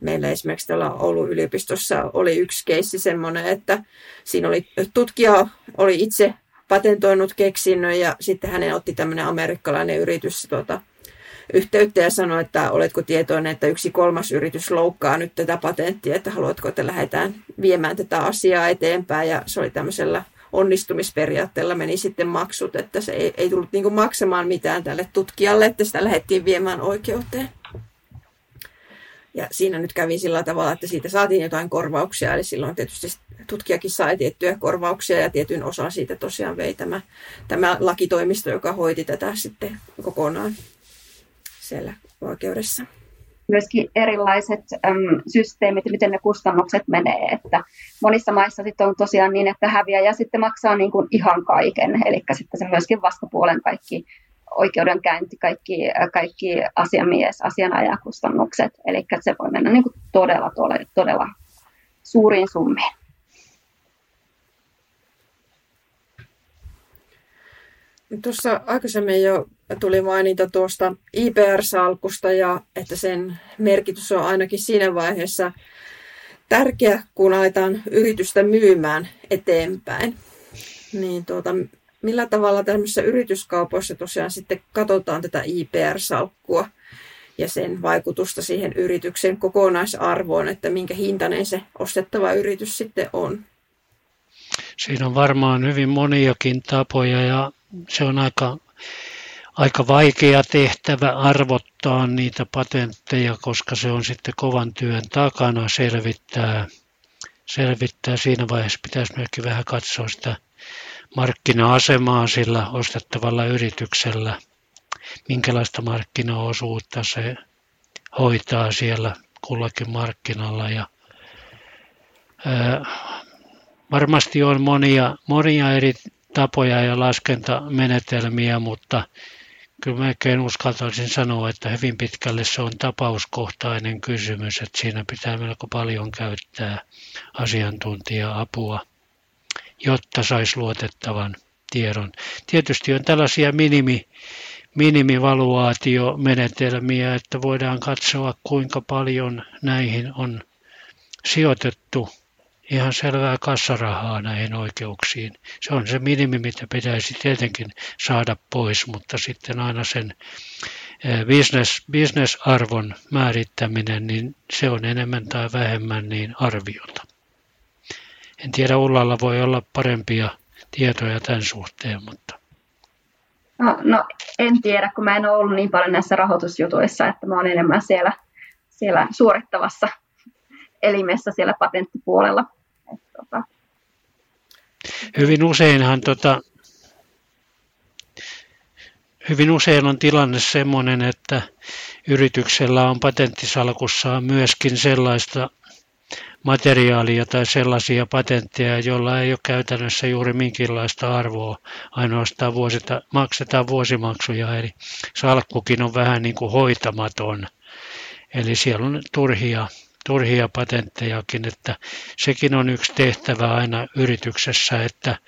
Meillä esimerkiksi tuolla Oulun yliopistossa oli yksi keissi semmoinen, että siinä oli tutkija oli itse patentoinut keksinnön ja sitten hänen otti tämmöinen amerikkalainen yritys tuota, yhteyttä ja sanoi, että oletko tietoinen, että yksi kolmas yritys loukkaa nyt tätä patenttia, että haluatko, että lähdetään viemään tätä asiaa eteenpäin. Ja se oli tämmöisellä onnistumisperiaatteella meni sitten maksut, että se ei, ei tullut niin maksamaan mitään tälle tutkijalle, että sitä lähdettiin viemään oikeuteen. Ja siinä nyt kävi sillä tavalla, että siitä saatiin jotain korvauksia, eli silloin tietysti tutkijakin sai tiettyjä korvauksia ja tietyn osa siitä tosiaan vei tämä, tämä lakitoimisto, joka hoiti tätä sitten kokonaan siellä oikeudessa. Myöskin erilaiset äm, systeemit, miten ne kustannukset menee. Että monissa maissa sitten on tosiaan niin, että häviäjä sitten maksaa niin kuin ihan kaiken. Eli sitten se myöskin vastapuolen kaikki oikeudenkäynti, kaikki, kaikki asiamies, asianajakustannukset. Eli se voi mennä niin kuin todella, todella, todella suuriin summiin. Tuossa aikaisemmin jo tuli mainita tuosta IPR-salkusta ja että sen merkitys on ainakin siinä vaiheessa tärkeä, kun aletaan yritystä myymään eteenpäin. Niin tuota, millä tavalla tämmöisissä yrityskaupoissa tosiaan sitten katsotaan tätä IPR-salkkua ja sen vaikutusta siihen yrityksen kokonaisarvoon, että minkä hintainen se ostettava yritys sitten on? Siinä on varmaan hyvin moniakin tapoja ja se on aika, aika vaikea tehtävä arvottaa niitä patentteja, koska se on sitten kovan työn takana selvittää. selvittää. Siinä vaiheessa pitäisi myöskin vähän katsoa sitä markkina-asemaa sillä ostettavalla yrityksellä, minkälaista markkinaosuutta se hoitaa siellä kullakin markkinalla. Ja, ää, varmasti on monia, monia eri tapoja ja laskentamenetelmiä, mutta kyllä melkein uskaltaisin sanoa, että hyvin pitkälle se on tapauskohtainen kysymys, että siinä pitää melko paljon käyttää asiantuntija-apua, jotta saisi luotettavan tiedon. Tietysti on tällaisia minimi, minimivaluaatiomenetelmiä, että voidaan katsoa kuinka paljon näihin on sijoitettu ihan selvää kassarahaa näihin oikeuksiin. Se on se minimi, mitä pitäisi tietenkin saada pois, mutta sitten aina sen business, business-arvon määrittäminen, niin se on enemmän tai vähemmän niin arviota. En tiedä, Ullalla voi olla parempia tietoja tämän suhteen, mutta... No, no en tiedä, kun mä en ole ollut niin paljon näissä rahoitusjutuissa, että mä olen enemmän siellä, siellä suorittavassa elimessä siellä patenttipuolella. Et, tota. Hyvin useinhan tota, hyvin usein on tilanne sellainen, että yrityksellä on patenttisalkussaan myöskin sellaista materiaalia tai sellaisia patentteja, joilla ei ole käytännössä juuri minkäänlaista arvoa, ainoastaan vuosita, maksetaan vuosimaksuja, eli salkkukin on vähän niin kuin hoitamaton. Eli siellä on turhia turhia patenttejakin, että sekin on yksi tehtävä aina yrityksessä, että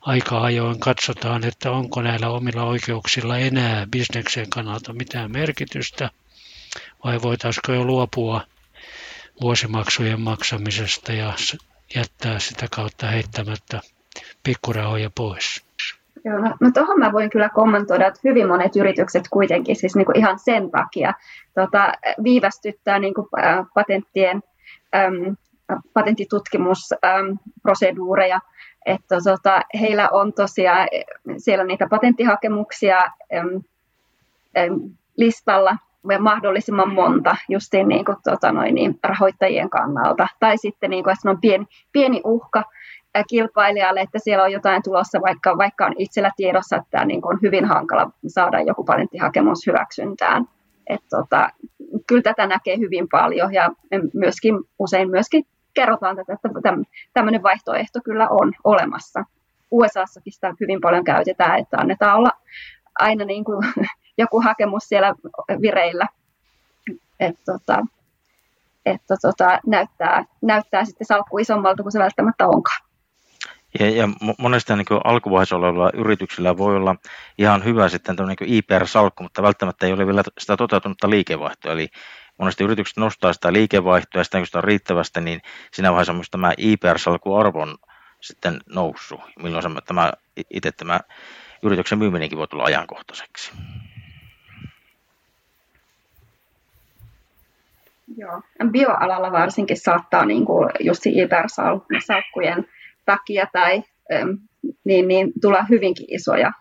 aika ajoin katsotaan, että onko näillä omilla oikeuksilla enää bisneksen kannalta mitään merkitystä, vai voitaisiko jo luopua vuosimaksujen maksamisesta ja jättää sitä kautta heittämättä pikkurahoja pois. Joo, no, tuohon mä voin kyllä kommentoida, että hyvin monet yritykset kuitenkin siis niin kuin ihan sen takia tota, viivästyttää niin kuin, patenttien, äm, patenttitutkimusproseduureja, että tota, heillä on tosiaan siellä niitä patenttihakemuksia äm, äm, listalla mahdollisimman monta justiin niin kuin, tota, noin, niin, rahoittajien kannalta. Tai sitten niin kuin, että on pieni, pieni uhka, kilpailijalle, että siellä on jotain tulossa, vaikka, vaikka on itsellä tiedossa, että niin on hyvin hankala saada joku patenttihakemus hyväksyntään. Et tota, kyllä tätä näkee hyvin paljon ja myöskin, usein myöskin kerrotaan tätä, että tämmöinen vaihtoehto kyllä on olemassa. USAssakin sitä hyvin paljon käytetään, että annetaan olla aina niin kuin joku hakemus siellä vireillä. Et tota, että tota, näyttää, näyttää sitten salkku isommalta kuin se välttämättä onkaan. Ja, ja monesti niin alkuvaiheessa olevilla yrityksillä voi olla ihan hyvä sitten niin IPR-salkku, mutta välttämättä ei ole vielä sitä toteutunutta liikevaihtoa. Eli monesti yritykset nostaa sitä liikevaihtoa ja sitä kun sitä on riittävästi, niin siinä vaiheessa myös tämä IPR-salkku arvon sitten noussut, milloin tämä, itse tämä yrityksen myyminenkin voi tulla ajankohtaiseksi. Joo, bioalalla varsinkin saattaa niin kuin just IPR-salkkujen takia tai niin, niin tulla hyvinkin isoja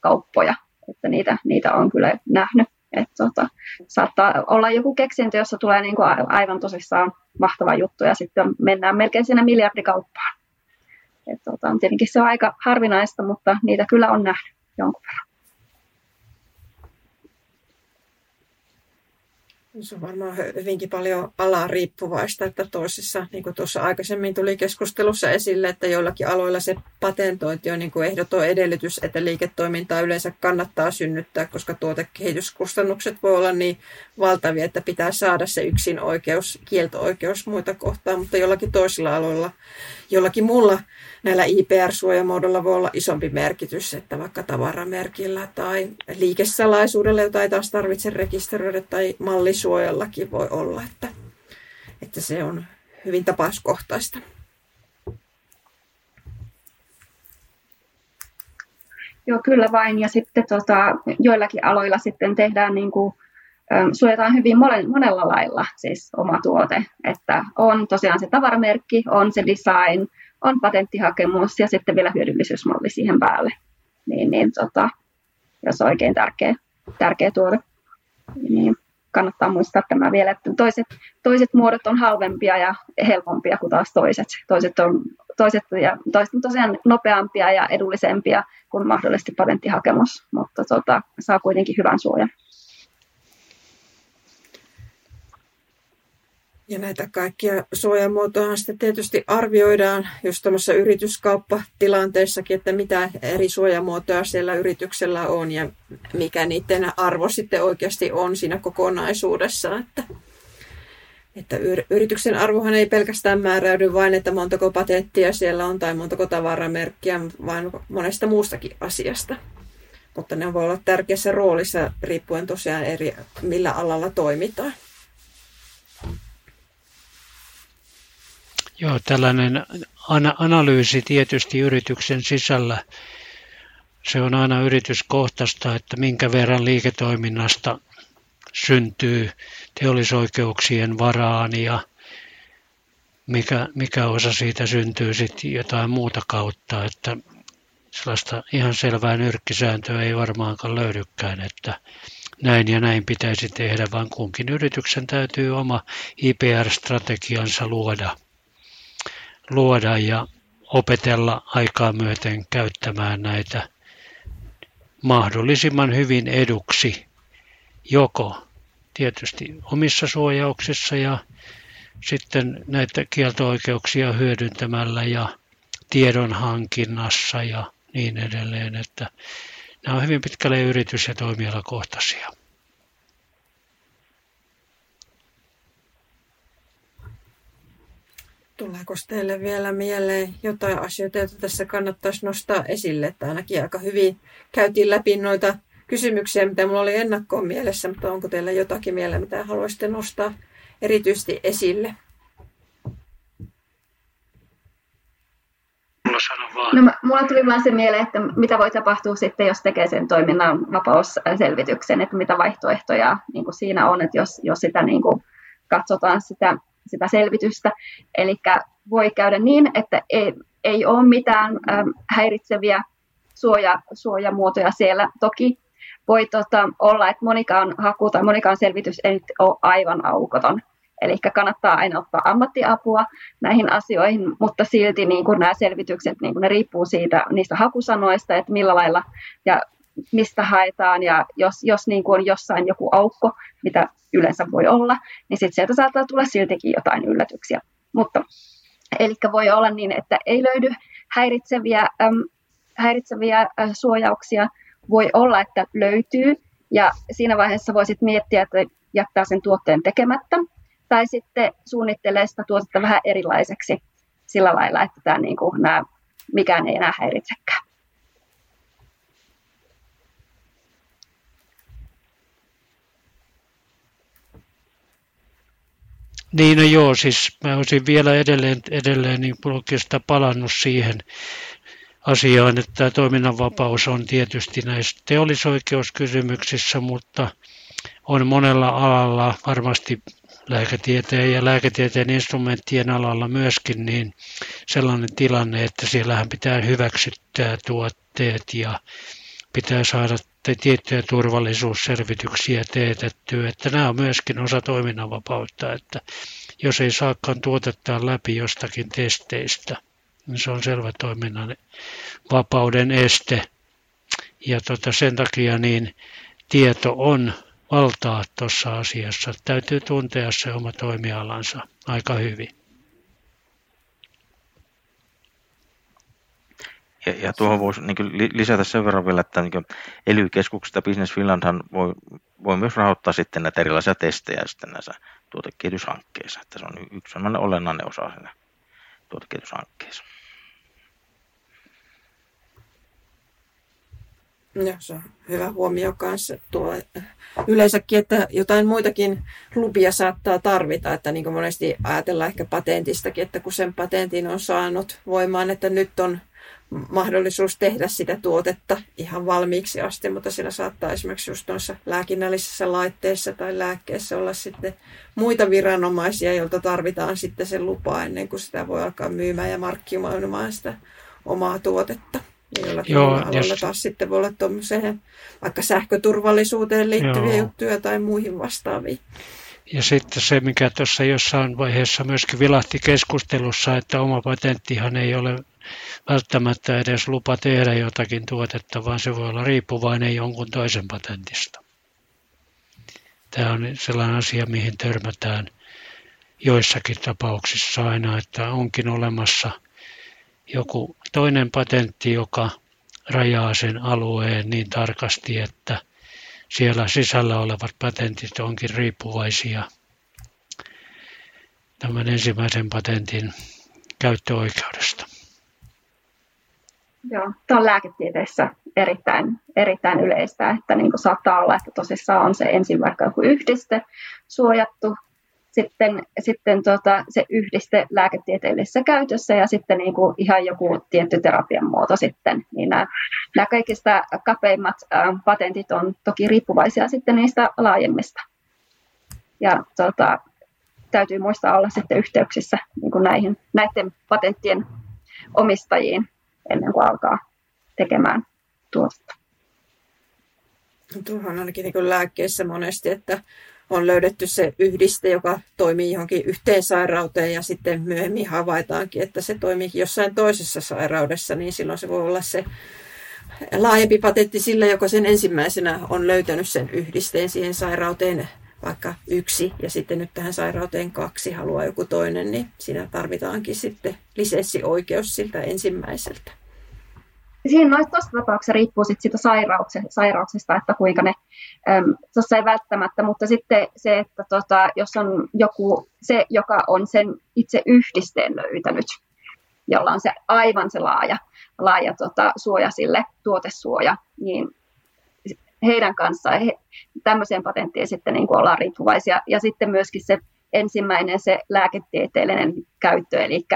kauppoja, että niitä, niitä on kyllä nähnyt. Että tota, saattaa olla joku keksintö, jossa tulee niin kuin aivan tosissaan mahtava juttu ja sitten mennään melkein siinä miljardikauppaan. Et tota, tietenkin se on aika harvinaista, mutta niitä kyllä on nähnyt jonkun verran. Se on varmaan hyvinkin paljon alaa riippuvaista, että toisissa, niin kuin tuossa aikaisemmin tuli keskustelussa esille, että joillakin aloilla se patentointi on niin kuin ehdoton edellytys, että liiketoimintaa yleensä kannattaa synnyttää, koska tuotekehityskustannukset voi olla niin valtavia, että pitää saada se yksin oikeus, kielto-oikeus muita kohtaan, mutta jollakin toisilla aloilla, jollakin muulla näillä IPR-suojamuodolla voi olla isompi merkitys, että vaikka tavaramerkillä tai liikesalaisuudella, jota ei taas tarvitse rekisteröidä, tai mallisuojallakin voi olla, että, että se on hyvin tapauskohtaista. Joo, kyllä vain. Ja sitten tota, joillakin aloilla sitten tehdään niin kuin, suojataan hyvin monella lailla siis oma tuote. Että on tosiaan se tavaramerkki, on se design, on patenttihakemus ja sitten vielä hyödyllisyysmalli siihen päälle. Niin, niin tota, jos on oikein tärkeä, tärkeä tuote, niin kannattaa muistaa tämä vielä, että toiset, toiset muodot on halvempia ja helpompia kuin taas toiset. Toiset on, toiset, ja, toiset on tosiaan nopeampia ja edullisempia kuin mahdollisesti patenttihakemus, mutta tota, saa kuitenkin hyvän suojan. Ja näitä kaikkia suojamuotoja sitten tietysti arvioidaan just tuommoisessa yrityskauppatilanteessakin, että mitä eri suojamuotoja siellä yrityksellä on ja mikä niiden arvo sitten oikeasti on siinä kokonaisuudessa. Että, että yrityksen arvohan ei pelkästään määräydy vain, että montako patenttia siellä on tai montako tavaramerkkiä, vaan monesta muustakin asiasta. Mutta ne voi olla tärkeässä roolissa riippuen tosiaan eri, millä alalla toimitaan. Joo, tällainen analyysi tietysti yrityksen sisällä, se on aina yrityskohtaista, että minkä verran liiketoiminnasta syntyy teollisoikeuksien varaan ja mikä, mikä osa siitä syntyy sitten jotain muuta kautta, että sellaista ihan selvää nyrkkisääntöä ei varmaankaan löydykään, että näin ja näin pitäisi tehdä, vaan kunkin yrityksen täytyy oma IPR-strategiansa luoda luoda ja opetella aikaa myöten käyttämään näitä mahdollisimman hyvin eduksi, joko tietysti omissa suojauksissa ja sitten näitä kielto-oikeuksia hyödyntämällä ja tiedon hankinnassa ja niin edelleen, että nämä on hyvin pitkälle yritys- ja toimialakohtaisia. Tuleeko teille vielä mieleen jotain asioita, joita tässä kannattaisi nostaa esille? Että ainakin aika hyvin käytiin läpi noita kysymyksiä, mitä minulla oli ennakkoon mielessä, mutta onko teillä jotakin mieleen, mitä haluaisitte nostaa erityisesti esille? No, mulla tuli vain se mieleen, että mitä voi tapahtua sitten, jos tekee sen toiminnan vapausselvityksen, että mitä vaihtoehtoja niin kuin siinä on, että jos, jos sitä niin kuin katsotaan sitä sitä selvitystä. Eli voi käydä niin, että ei, ei ole mitään ähm, häiritseviä suoja, suojamuotoja siellä. Toki voi tota, olla, että monikaan haku tai monikaan selvitys ei ole aivan aukoton. Eli kannattaa aina ottaa ammattiapua näihin asioihin, mutta silti niin kuin nämä selvitykset niin kuin ne riippuu siitä, niistä hakusanoista, että millä lailla ja mistä haetaan ja jos, jos niin kuin on jossain joku aukko, mitä yleensä voi olla, niin sitten sieltä saattaa tulla siltikin jotain yllätyksiä. Mutta eli voi olla niin, että ei löydy häiritseviä, äm, häiritseviä äh, suojauksia, voi olla, että löytyy ja siinä vaiheessa voisit miettiä, että jättää sen tuotteen tekemättä tai sitten suunnittelee sitä tuotetta vähän erilaiseksi sillä lailla, että tämä, niin kuin, nämä mikään ei enää häiritsekään. Niin, no joo, siis mä olisin vielä edelleen, edelleen niin oikeastaan palannut siihen asiaan, että tämä toiminnanvapaus on tietysti näissä teollisoikeuskysymyksissä, mutta on monella alalla, varmasti lääketieteen ja lääketieteen instrumenttien alalla myöskin, niin sellainen tilanne, että siellähän pitää hyväksyttää tuotteet ja pitää saada tiettyjä turvallisuusselvityksiä teetettyä, että nämä on myöskin osa toiminnanvapautta, että jos ei saakaan tuotetta läpi jostakin testeistä, niin se on selvä toiminnan vapauden este. Ja tota, sen takia niin tieto on valtaa tuossa asiassa. Täytyy tuntea se oma toimialansa aika hyvin. Ja, ja tuohon voisi niin lisätä sen verran vielä, että niin ely-keskuksista Business Finlandhan voi, voi myös rahoittaa sitten näitä erilaisia testejä sitten näissä tuotekehityshankkeissa. Että se on yksi olennainen osa siinä tuotekehityshankkeessa. Ja se on hyvä huomio kanssa tuo yleensäkin, että jotain muitakin lupia saattaa tarvita, että niin kuin monesti ajatellaan ehkä patentistakin, että kun sen patentin on saanut voimaan, että nyt on mahdollisuus tehdä sitä tuotetta ihan valmiiksi asti, mutta siellä saattaa esimerkiksi just noissa lääkinnällisissä laitteissa tai lääkkeessä olla sitten muita viranomaisia, joilta tarvitaan sitten se lupa ennen kuin sitä voi alkaa myymään ja markkinoimaan sitä omaa tuotetta. Ja jollakin Joo, aloilla jos... taas sitten voi olla tuommoiseen vaikka sähköturvallisuuteen liittyviä Joo. juttuja tai muihin vastaaviin. Ja sitten se, mikä tuossa jossain vaiheessa myöskin vilahti keskustelussa, että oma patenttihan ei ole välttämättä edes lupa tehdä jotakin tuotetta, vaan se voi olla riippuvainen jonkun toisen patentista. Tämä on sellainen asia, mihin törmätään joissakin tapauksissa aina, että onkin olemassa joku toinen patentti, joka rajaa sen alueen niin tarkasti, että siellä sisällä olevat patentit onkin riippuvaisia tämän ensimmäisen patentin käyttöoikeudesta. Joo, tämä on lääketieteessä erittäin, erittäin yleistä, että niin saattaa olla, että tosissaan on se ensin vaikka joku yhdiste suojattu, sitten, sitten tota, se yhdiste lääketieteellisessä käytössä ja sitten niin kuin ihan joku tietty terapian muoto sitten. Niin nämä, nämä kaikista kapeimmat ä, patentit on toki riippuvaisia sitten niistä laajemmista. Ja tota, täytyy muistaa olla sitten yhteyksissä niin kuin näihin, näiden patenttien omistajiin ennen kuin alkaa tekemään tuotetta. Tuohan ainakin niin lääkkeissä monesti, että on löydetty se yhdiste, joka toimii johonkin yhteen sairauteen ja sitten myöhemmin havaitaankin, että se toimii jossain toisessa sairaudessa, niin silloin se voi olla se laajempi patentti sillä, joka sen ensimmäisenä on löytänyt sen yhdisteen siihen sairauteen vaikka yksi ja sitten nyt tähän sairauteen kaksi haluaa joku toinen, niin siinä tarvitaankin sitten lisenssioikeus siltä ensimmäiseltä. Siinä noissa tuossa tapauksessa riippuu sit siitä sairauksesta, että kuinka ne, tuossa ei välttämättä, mutta sitten se, että tota, jos on joku, se, joka on sen itse yhdisteen löytänyt, jolla on se aivan se laaja, laaja tota, suoja sille, tuotesuoja, niin heidän kanssaan he, tämmöiseen patenttiin sitten niin ollaan riippuvaisia. Ja sitten myöskin se ensimmäinen se lääketieteellinen käyttö, eli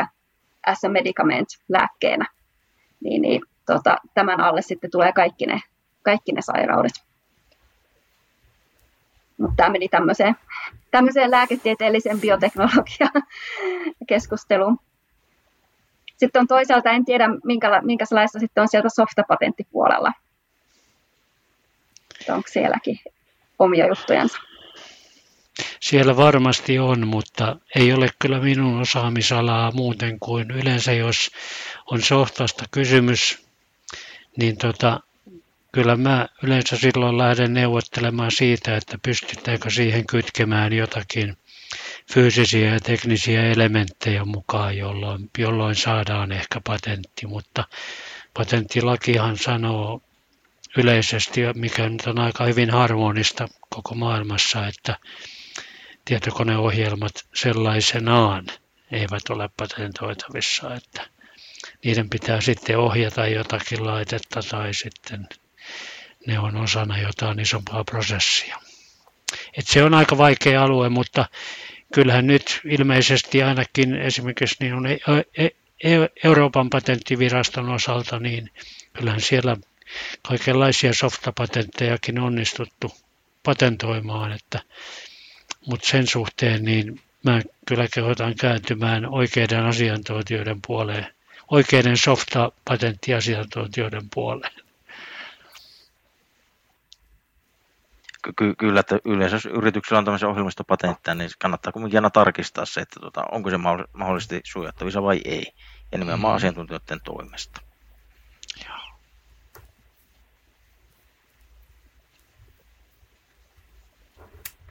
as a medicament lääkkeenä, niin, niin tota, tämän alle sitten tulee kaikki ne, kaikki ne sairaudet. Mutta tämä meni tämmöiseen, tämmöiseen lääketieteelliseen bioteknologian keskusteluun. Sitten on toisaalta, en tiedä minkä, minkälaista sitten on sieltä softapatenttipuolella. Onko sielläkin omia juttujansa? Siellä varmasti on, mutta ei ole kyllä minun osaamisalaa muuten kuin yleensä, jos on softasta kysymys, niin tota, kyllä mä yleensä silloin lähden neuvottelemaan siitä, että pystytäänkö siihen kytkemään jotakin fyysisiä ja teknisiä elementtejä mukaan, jolloin, jolloin saadaan ehkä patentti, mutta patenttilakihan sanoo yleisesti, mikä nyt on aika hyvin harmonista koko maailmassa, että tietokoneohjelmat sellaisenaan eivät ole patentoitavissa, että niiden pitää sitten ohjata jotakin laitetta tai sitten ne on osana jotain isompaa prosessia. Et se on aika vaikea alue, mutta kyllähän nyt ilmeisesti ainakin esimerkiksi niin on e- e- e- Euroopan patenttiviraston osalta, niin kyllähän siellä kaikenlaisia softapatenttejakin onnistuttu patentoimaan, että, mutta sen suhteen niin mä kyllä kehotan kääntymään oikeiden asiantuntijoiden puoleen, oikeiden softapatenttiasiantuntijoiden puoleen. ky- kyllä, että yleensä jos yrityksellä on tämmöisiä ohjelmistopatentteja, niin kannattaa kuitenkin aina tarkistaa se, että tota, onko se mahdollisesti suojattavissa vai ei. Ja nimenomaan mm. asiantuntijoiden toimesta.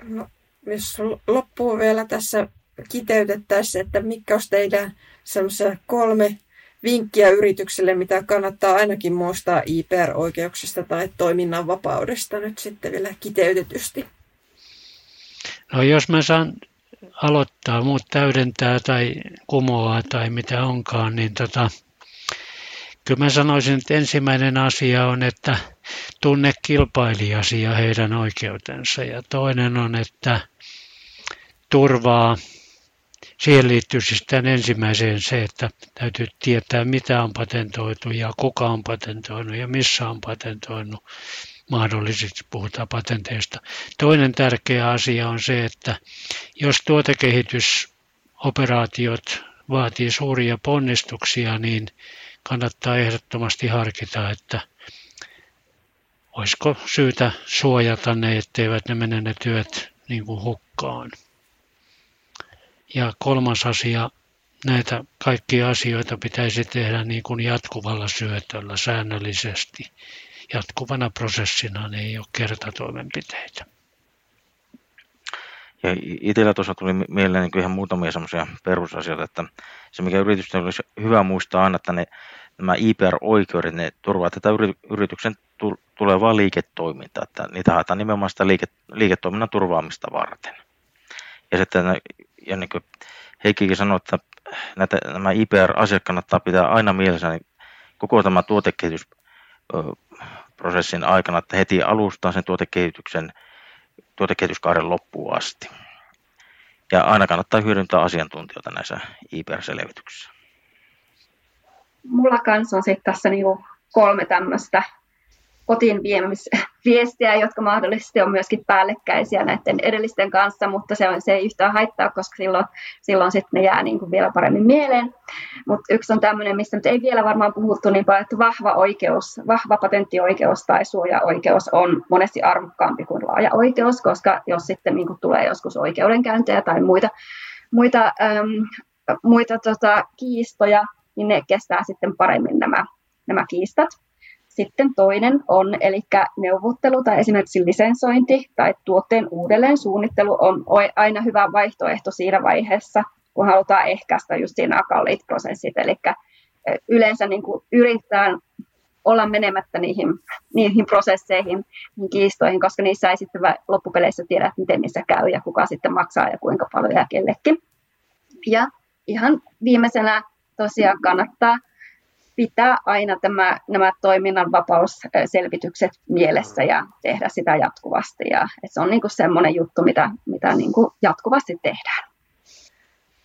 No, jos loppuu vielä tässä kiteytettäisiin, että mitkä olisi teidän semmoisia kolme vinkkiä yritykselle, mitä kannattaa ainakin muistaa IPR-oikeuksista tai toiminnan vapaudesta nyt sitten vielä kiteytetysti? No jos mä saan aloittaa, muut täydentää tai kumoaa tai mitä onkaan, niin tota, kyllä mä sanoisin, että ensimmäinen asia on, että tunne kilpailijasi ja heidän oikeutensa. Ja toinen on, että turvaa Siihen liittyy siis tämän ensimmäiseen se, että täytyy tietää mitä on patentoitu ja kuka on patentoinut ja missä on patentoinut. Mahdollisesti puhutaan patenteista. Toinen tärkeä asia on se, että jos tuotekehitysoperaatiot vaatii suuria ponnistuksia, niin kannattaa ehdottomasti harkita, että olisiko syytä suojata ne, etteivät ne mene ne työt niin kuin hukkaan. Ja kolmas asia, näitä kaikkia asioita pitäisi tehdä niin kuin jatkuvalla syötöllä säännöllisesti. Jatkuvana prosessina ne ei ole kertatoimenpiteitä. Ja itsellä tuossa tuli mieleen niin ihan muutamia semmoisia perusasioita, että se mikä yritysten olisi hyvä muistaa aina, että ne, nämä IPR-oikeudet, ne turvaavat tätä yrityksen tulevaa liiketoimintaa, että niitä haetaan nimenomaan sitä liike, liiketoiminnan turvaamista varten. Ja sitten ja niin kuin Heikkikin sanoi, että näitä, nämä IPR-asiat kannattaa pitää aina mielessä niin koko tämä tuotekehitysprosessin aikana, että heti alusta sen tuotekehityksen, tuotekehityskaaren loppuun asti. Ja aina kannattaa hyödyntää asiantuntijoita näissä IPR-selvityksissä. Mulla kanssa on sitten tässä niinku kolme tämmöistä kotiin viemisviestejä, jotka mahdollisesti on myöskin päällekkäisiä näiden edellisten kanssa, mutta se, on, se ei yhtään haittaa, koska silloin, silloin sitten ne jää niin kuin vielä paremmin mieleen. Mutta yksi on tämmöinen, mistä nyt ei vielä varmaan puhuttu niin paljon, että vahva oikeus, vahva patenttioikeus tai suojaoikeus on monesti arvokkaampi kuin laaja oikeus, koska jos sitten niin kuin tulee joskus oikeudenkäyntejä tai muita, muita, äm, muita tota, kiistoja, niin ne kestää sitten paremmin nämä, nämä kiistat. Sitten toinen on, eli neuvottelu tai esimerkiksi lisensointi tai tuotteen uudelleen suunnittelu on aina hyvä vaihtoehto siinä vaiheessa, kun halutaan ehkäistä just siinä kalliit prosessit. Eli yleensä niin kuin yritetään olla menemättä niihin, niihin prosesseihin, niihin kiistoihin, koska niissä ei sitten loppupeleissä tiedä, että miten niissä käy ja kuka sitten maksaa ja kuinka paljon ja kellekin. Ja ihan viimeisenä tosiaan kannattaa pitää aina tämä, nämä toiminnan vapausselvitykset mielessä ja tehdä sitä jatkuvasti. Ja, että se on niin kuin semmoinen juttu, mitä, mitä niin kuin jatkuvasti tehdään.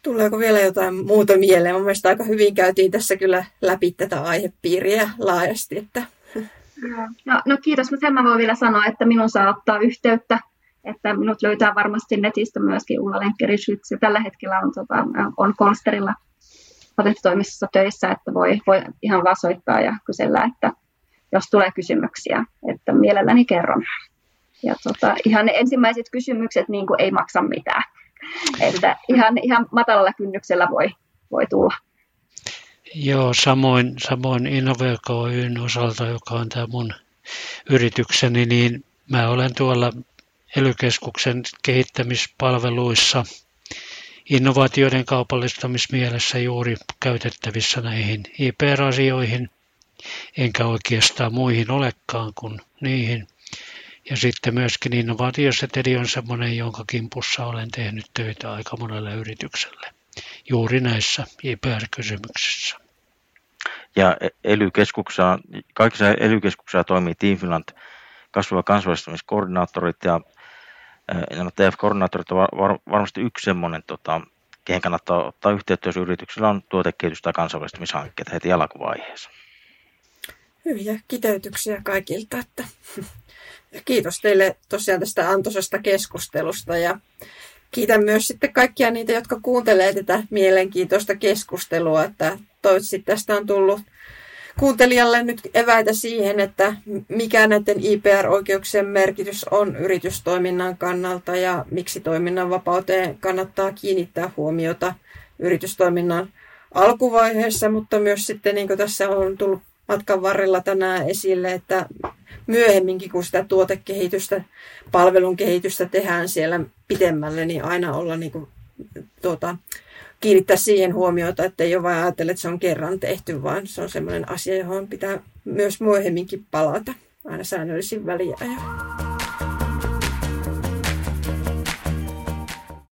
Tuleeko vielä jotain muuta mieleen? Mun mielestä aika hyvin käytiin tässä kyllä läpi tätä aihepiiriä laajasti. Että... No, no kiitos, mutta sen mä voin vielä sanoa, että minun saa ottaa yhteyttä että minut löytää varmasti netistä myöskin Ulla Lenkkeri Tällä hetkellä on, tota, on Konsterilla patenttitoimistossa töissä, että voi, voi ihan vaan soittaa ja kysellä, että jos tulee kysymyksiä, että mielelläni kerron. Ja tota, ihan ne ensimmäiset kysymykset niin kuin ei maksa mitään. Että ihan, ihan matalalla kynnyksellä voi, voi tulla. Joo, samoin, samoin Innovelco osalta, joka on tämä mun yritykseni, niin mä olen tuolla ely kehittämispalveluissa – innovaatioiden kaupallistamismielessä juuri käytettävissä näihin IPR-asioihin, enkä oikeastaan muihin olekaan kuin niihin. Ja sitten myöskin innovaatioseteli on sellainen, jonka kimpussa olen tehnyt töitä aika monelle yritykselle juuri näissä IPR-kysymyksissä. Ja ely kaikissa ely toimii Team Finland kasvu- ja kansainvälistamiskoordinaattorit nämä TF-koordinaattorit on var, varmasti yksi semmoinen, tota, kehen kannattaa ottaa yhteyttä, jos yrityksellä on tuotekehitys- tai kansainvälistymishankkeita heti alkuvaiheessa. Hyviä kiteytyksiä kaikilta. Että. Ja kiitos teille tosiaan tästä antoisesta keskustelusta ja kiitän myös sitten kaikkia niitä, jotka kuuntelee tätä mielenkiintoista keskustelua, että toivottavasti tästä on tullut kuuntelijalle nyt eväitä siihen, että mikä näiden IPR-oikeuksien merkitys on yritystoiminnan kannalta ja miksi toiminnan vapauteen kannattaa kiinnittää huomiota yritystoiminnan alkuvaiheessa, mutta myös sitten niin kuin tässä on tullut matkan varrella tänään esille, että myöhemminkin kun sitä tuotekehitystä, palvelun kehitystä tehdään siellä pitemmälle, niin aina olla niin kuin, tuota, kiinnittää siihen huomiota, että ei ole vain ajatella, että se on kerran tehty, vaan se on sellainen asia, johon pitää myös myöhemminkin palata aina säännöllisin väliajoin.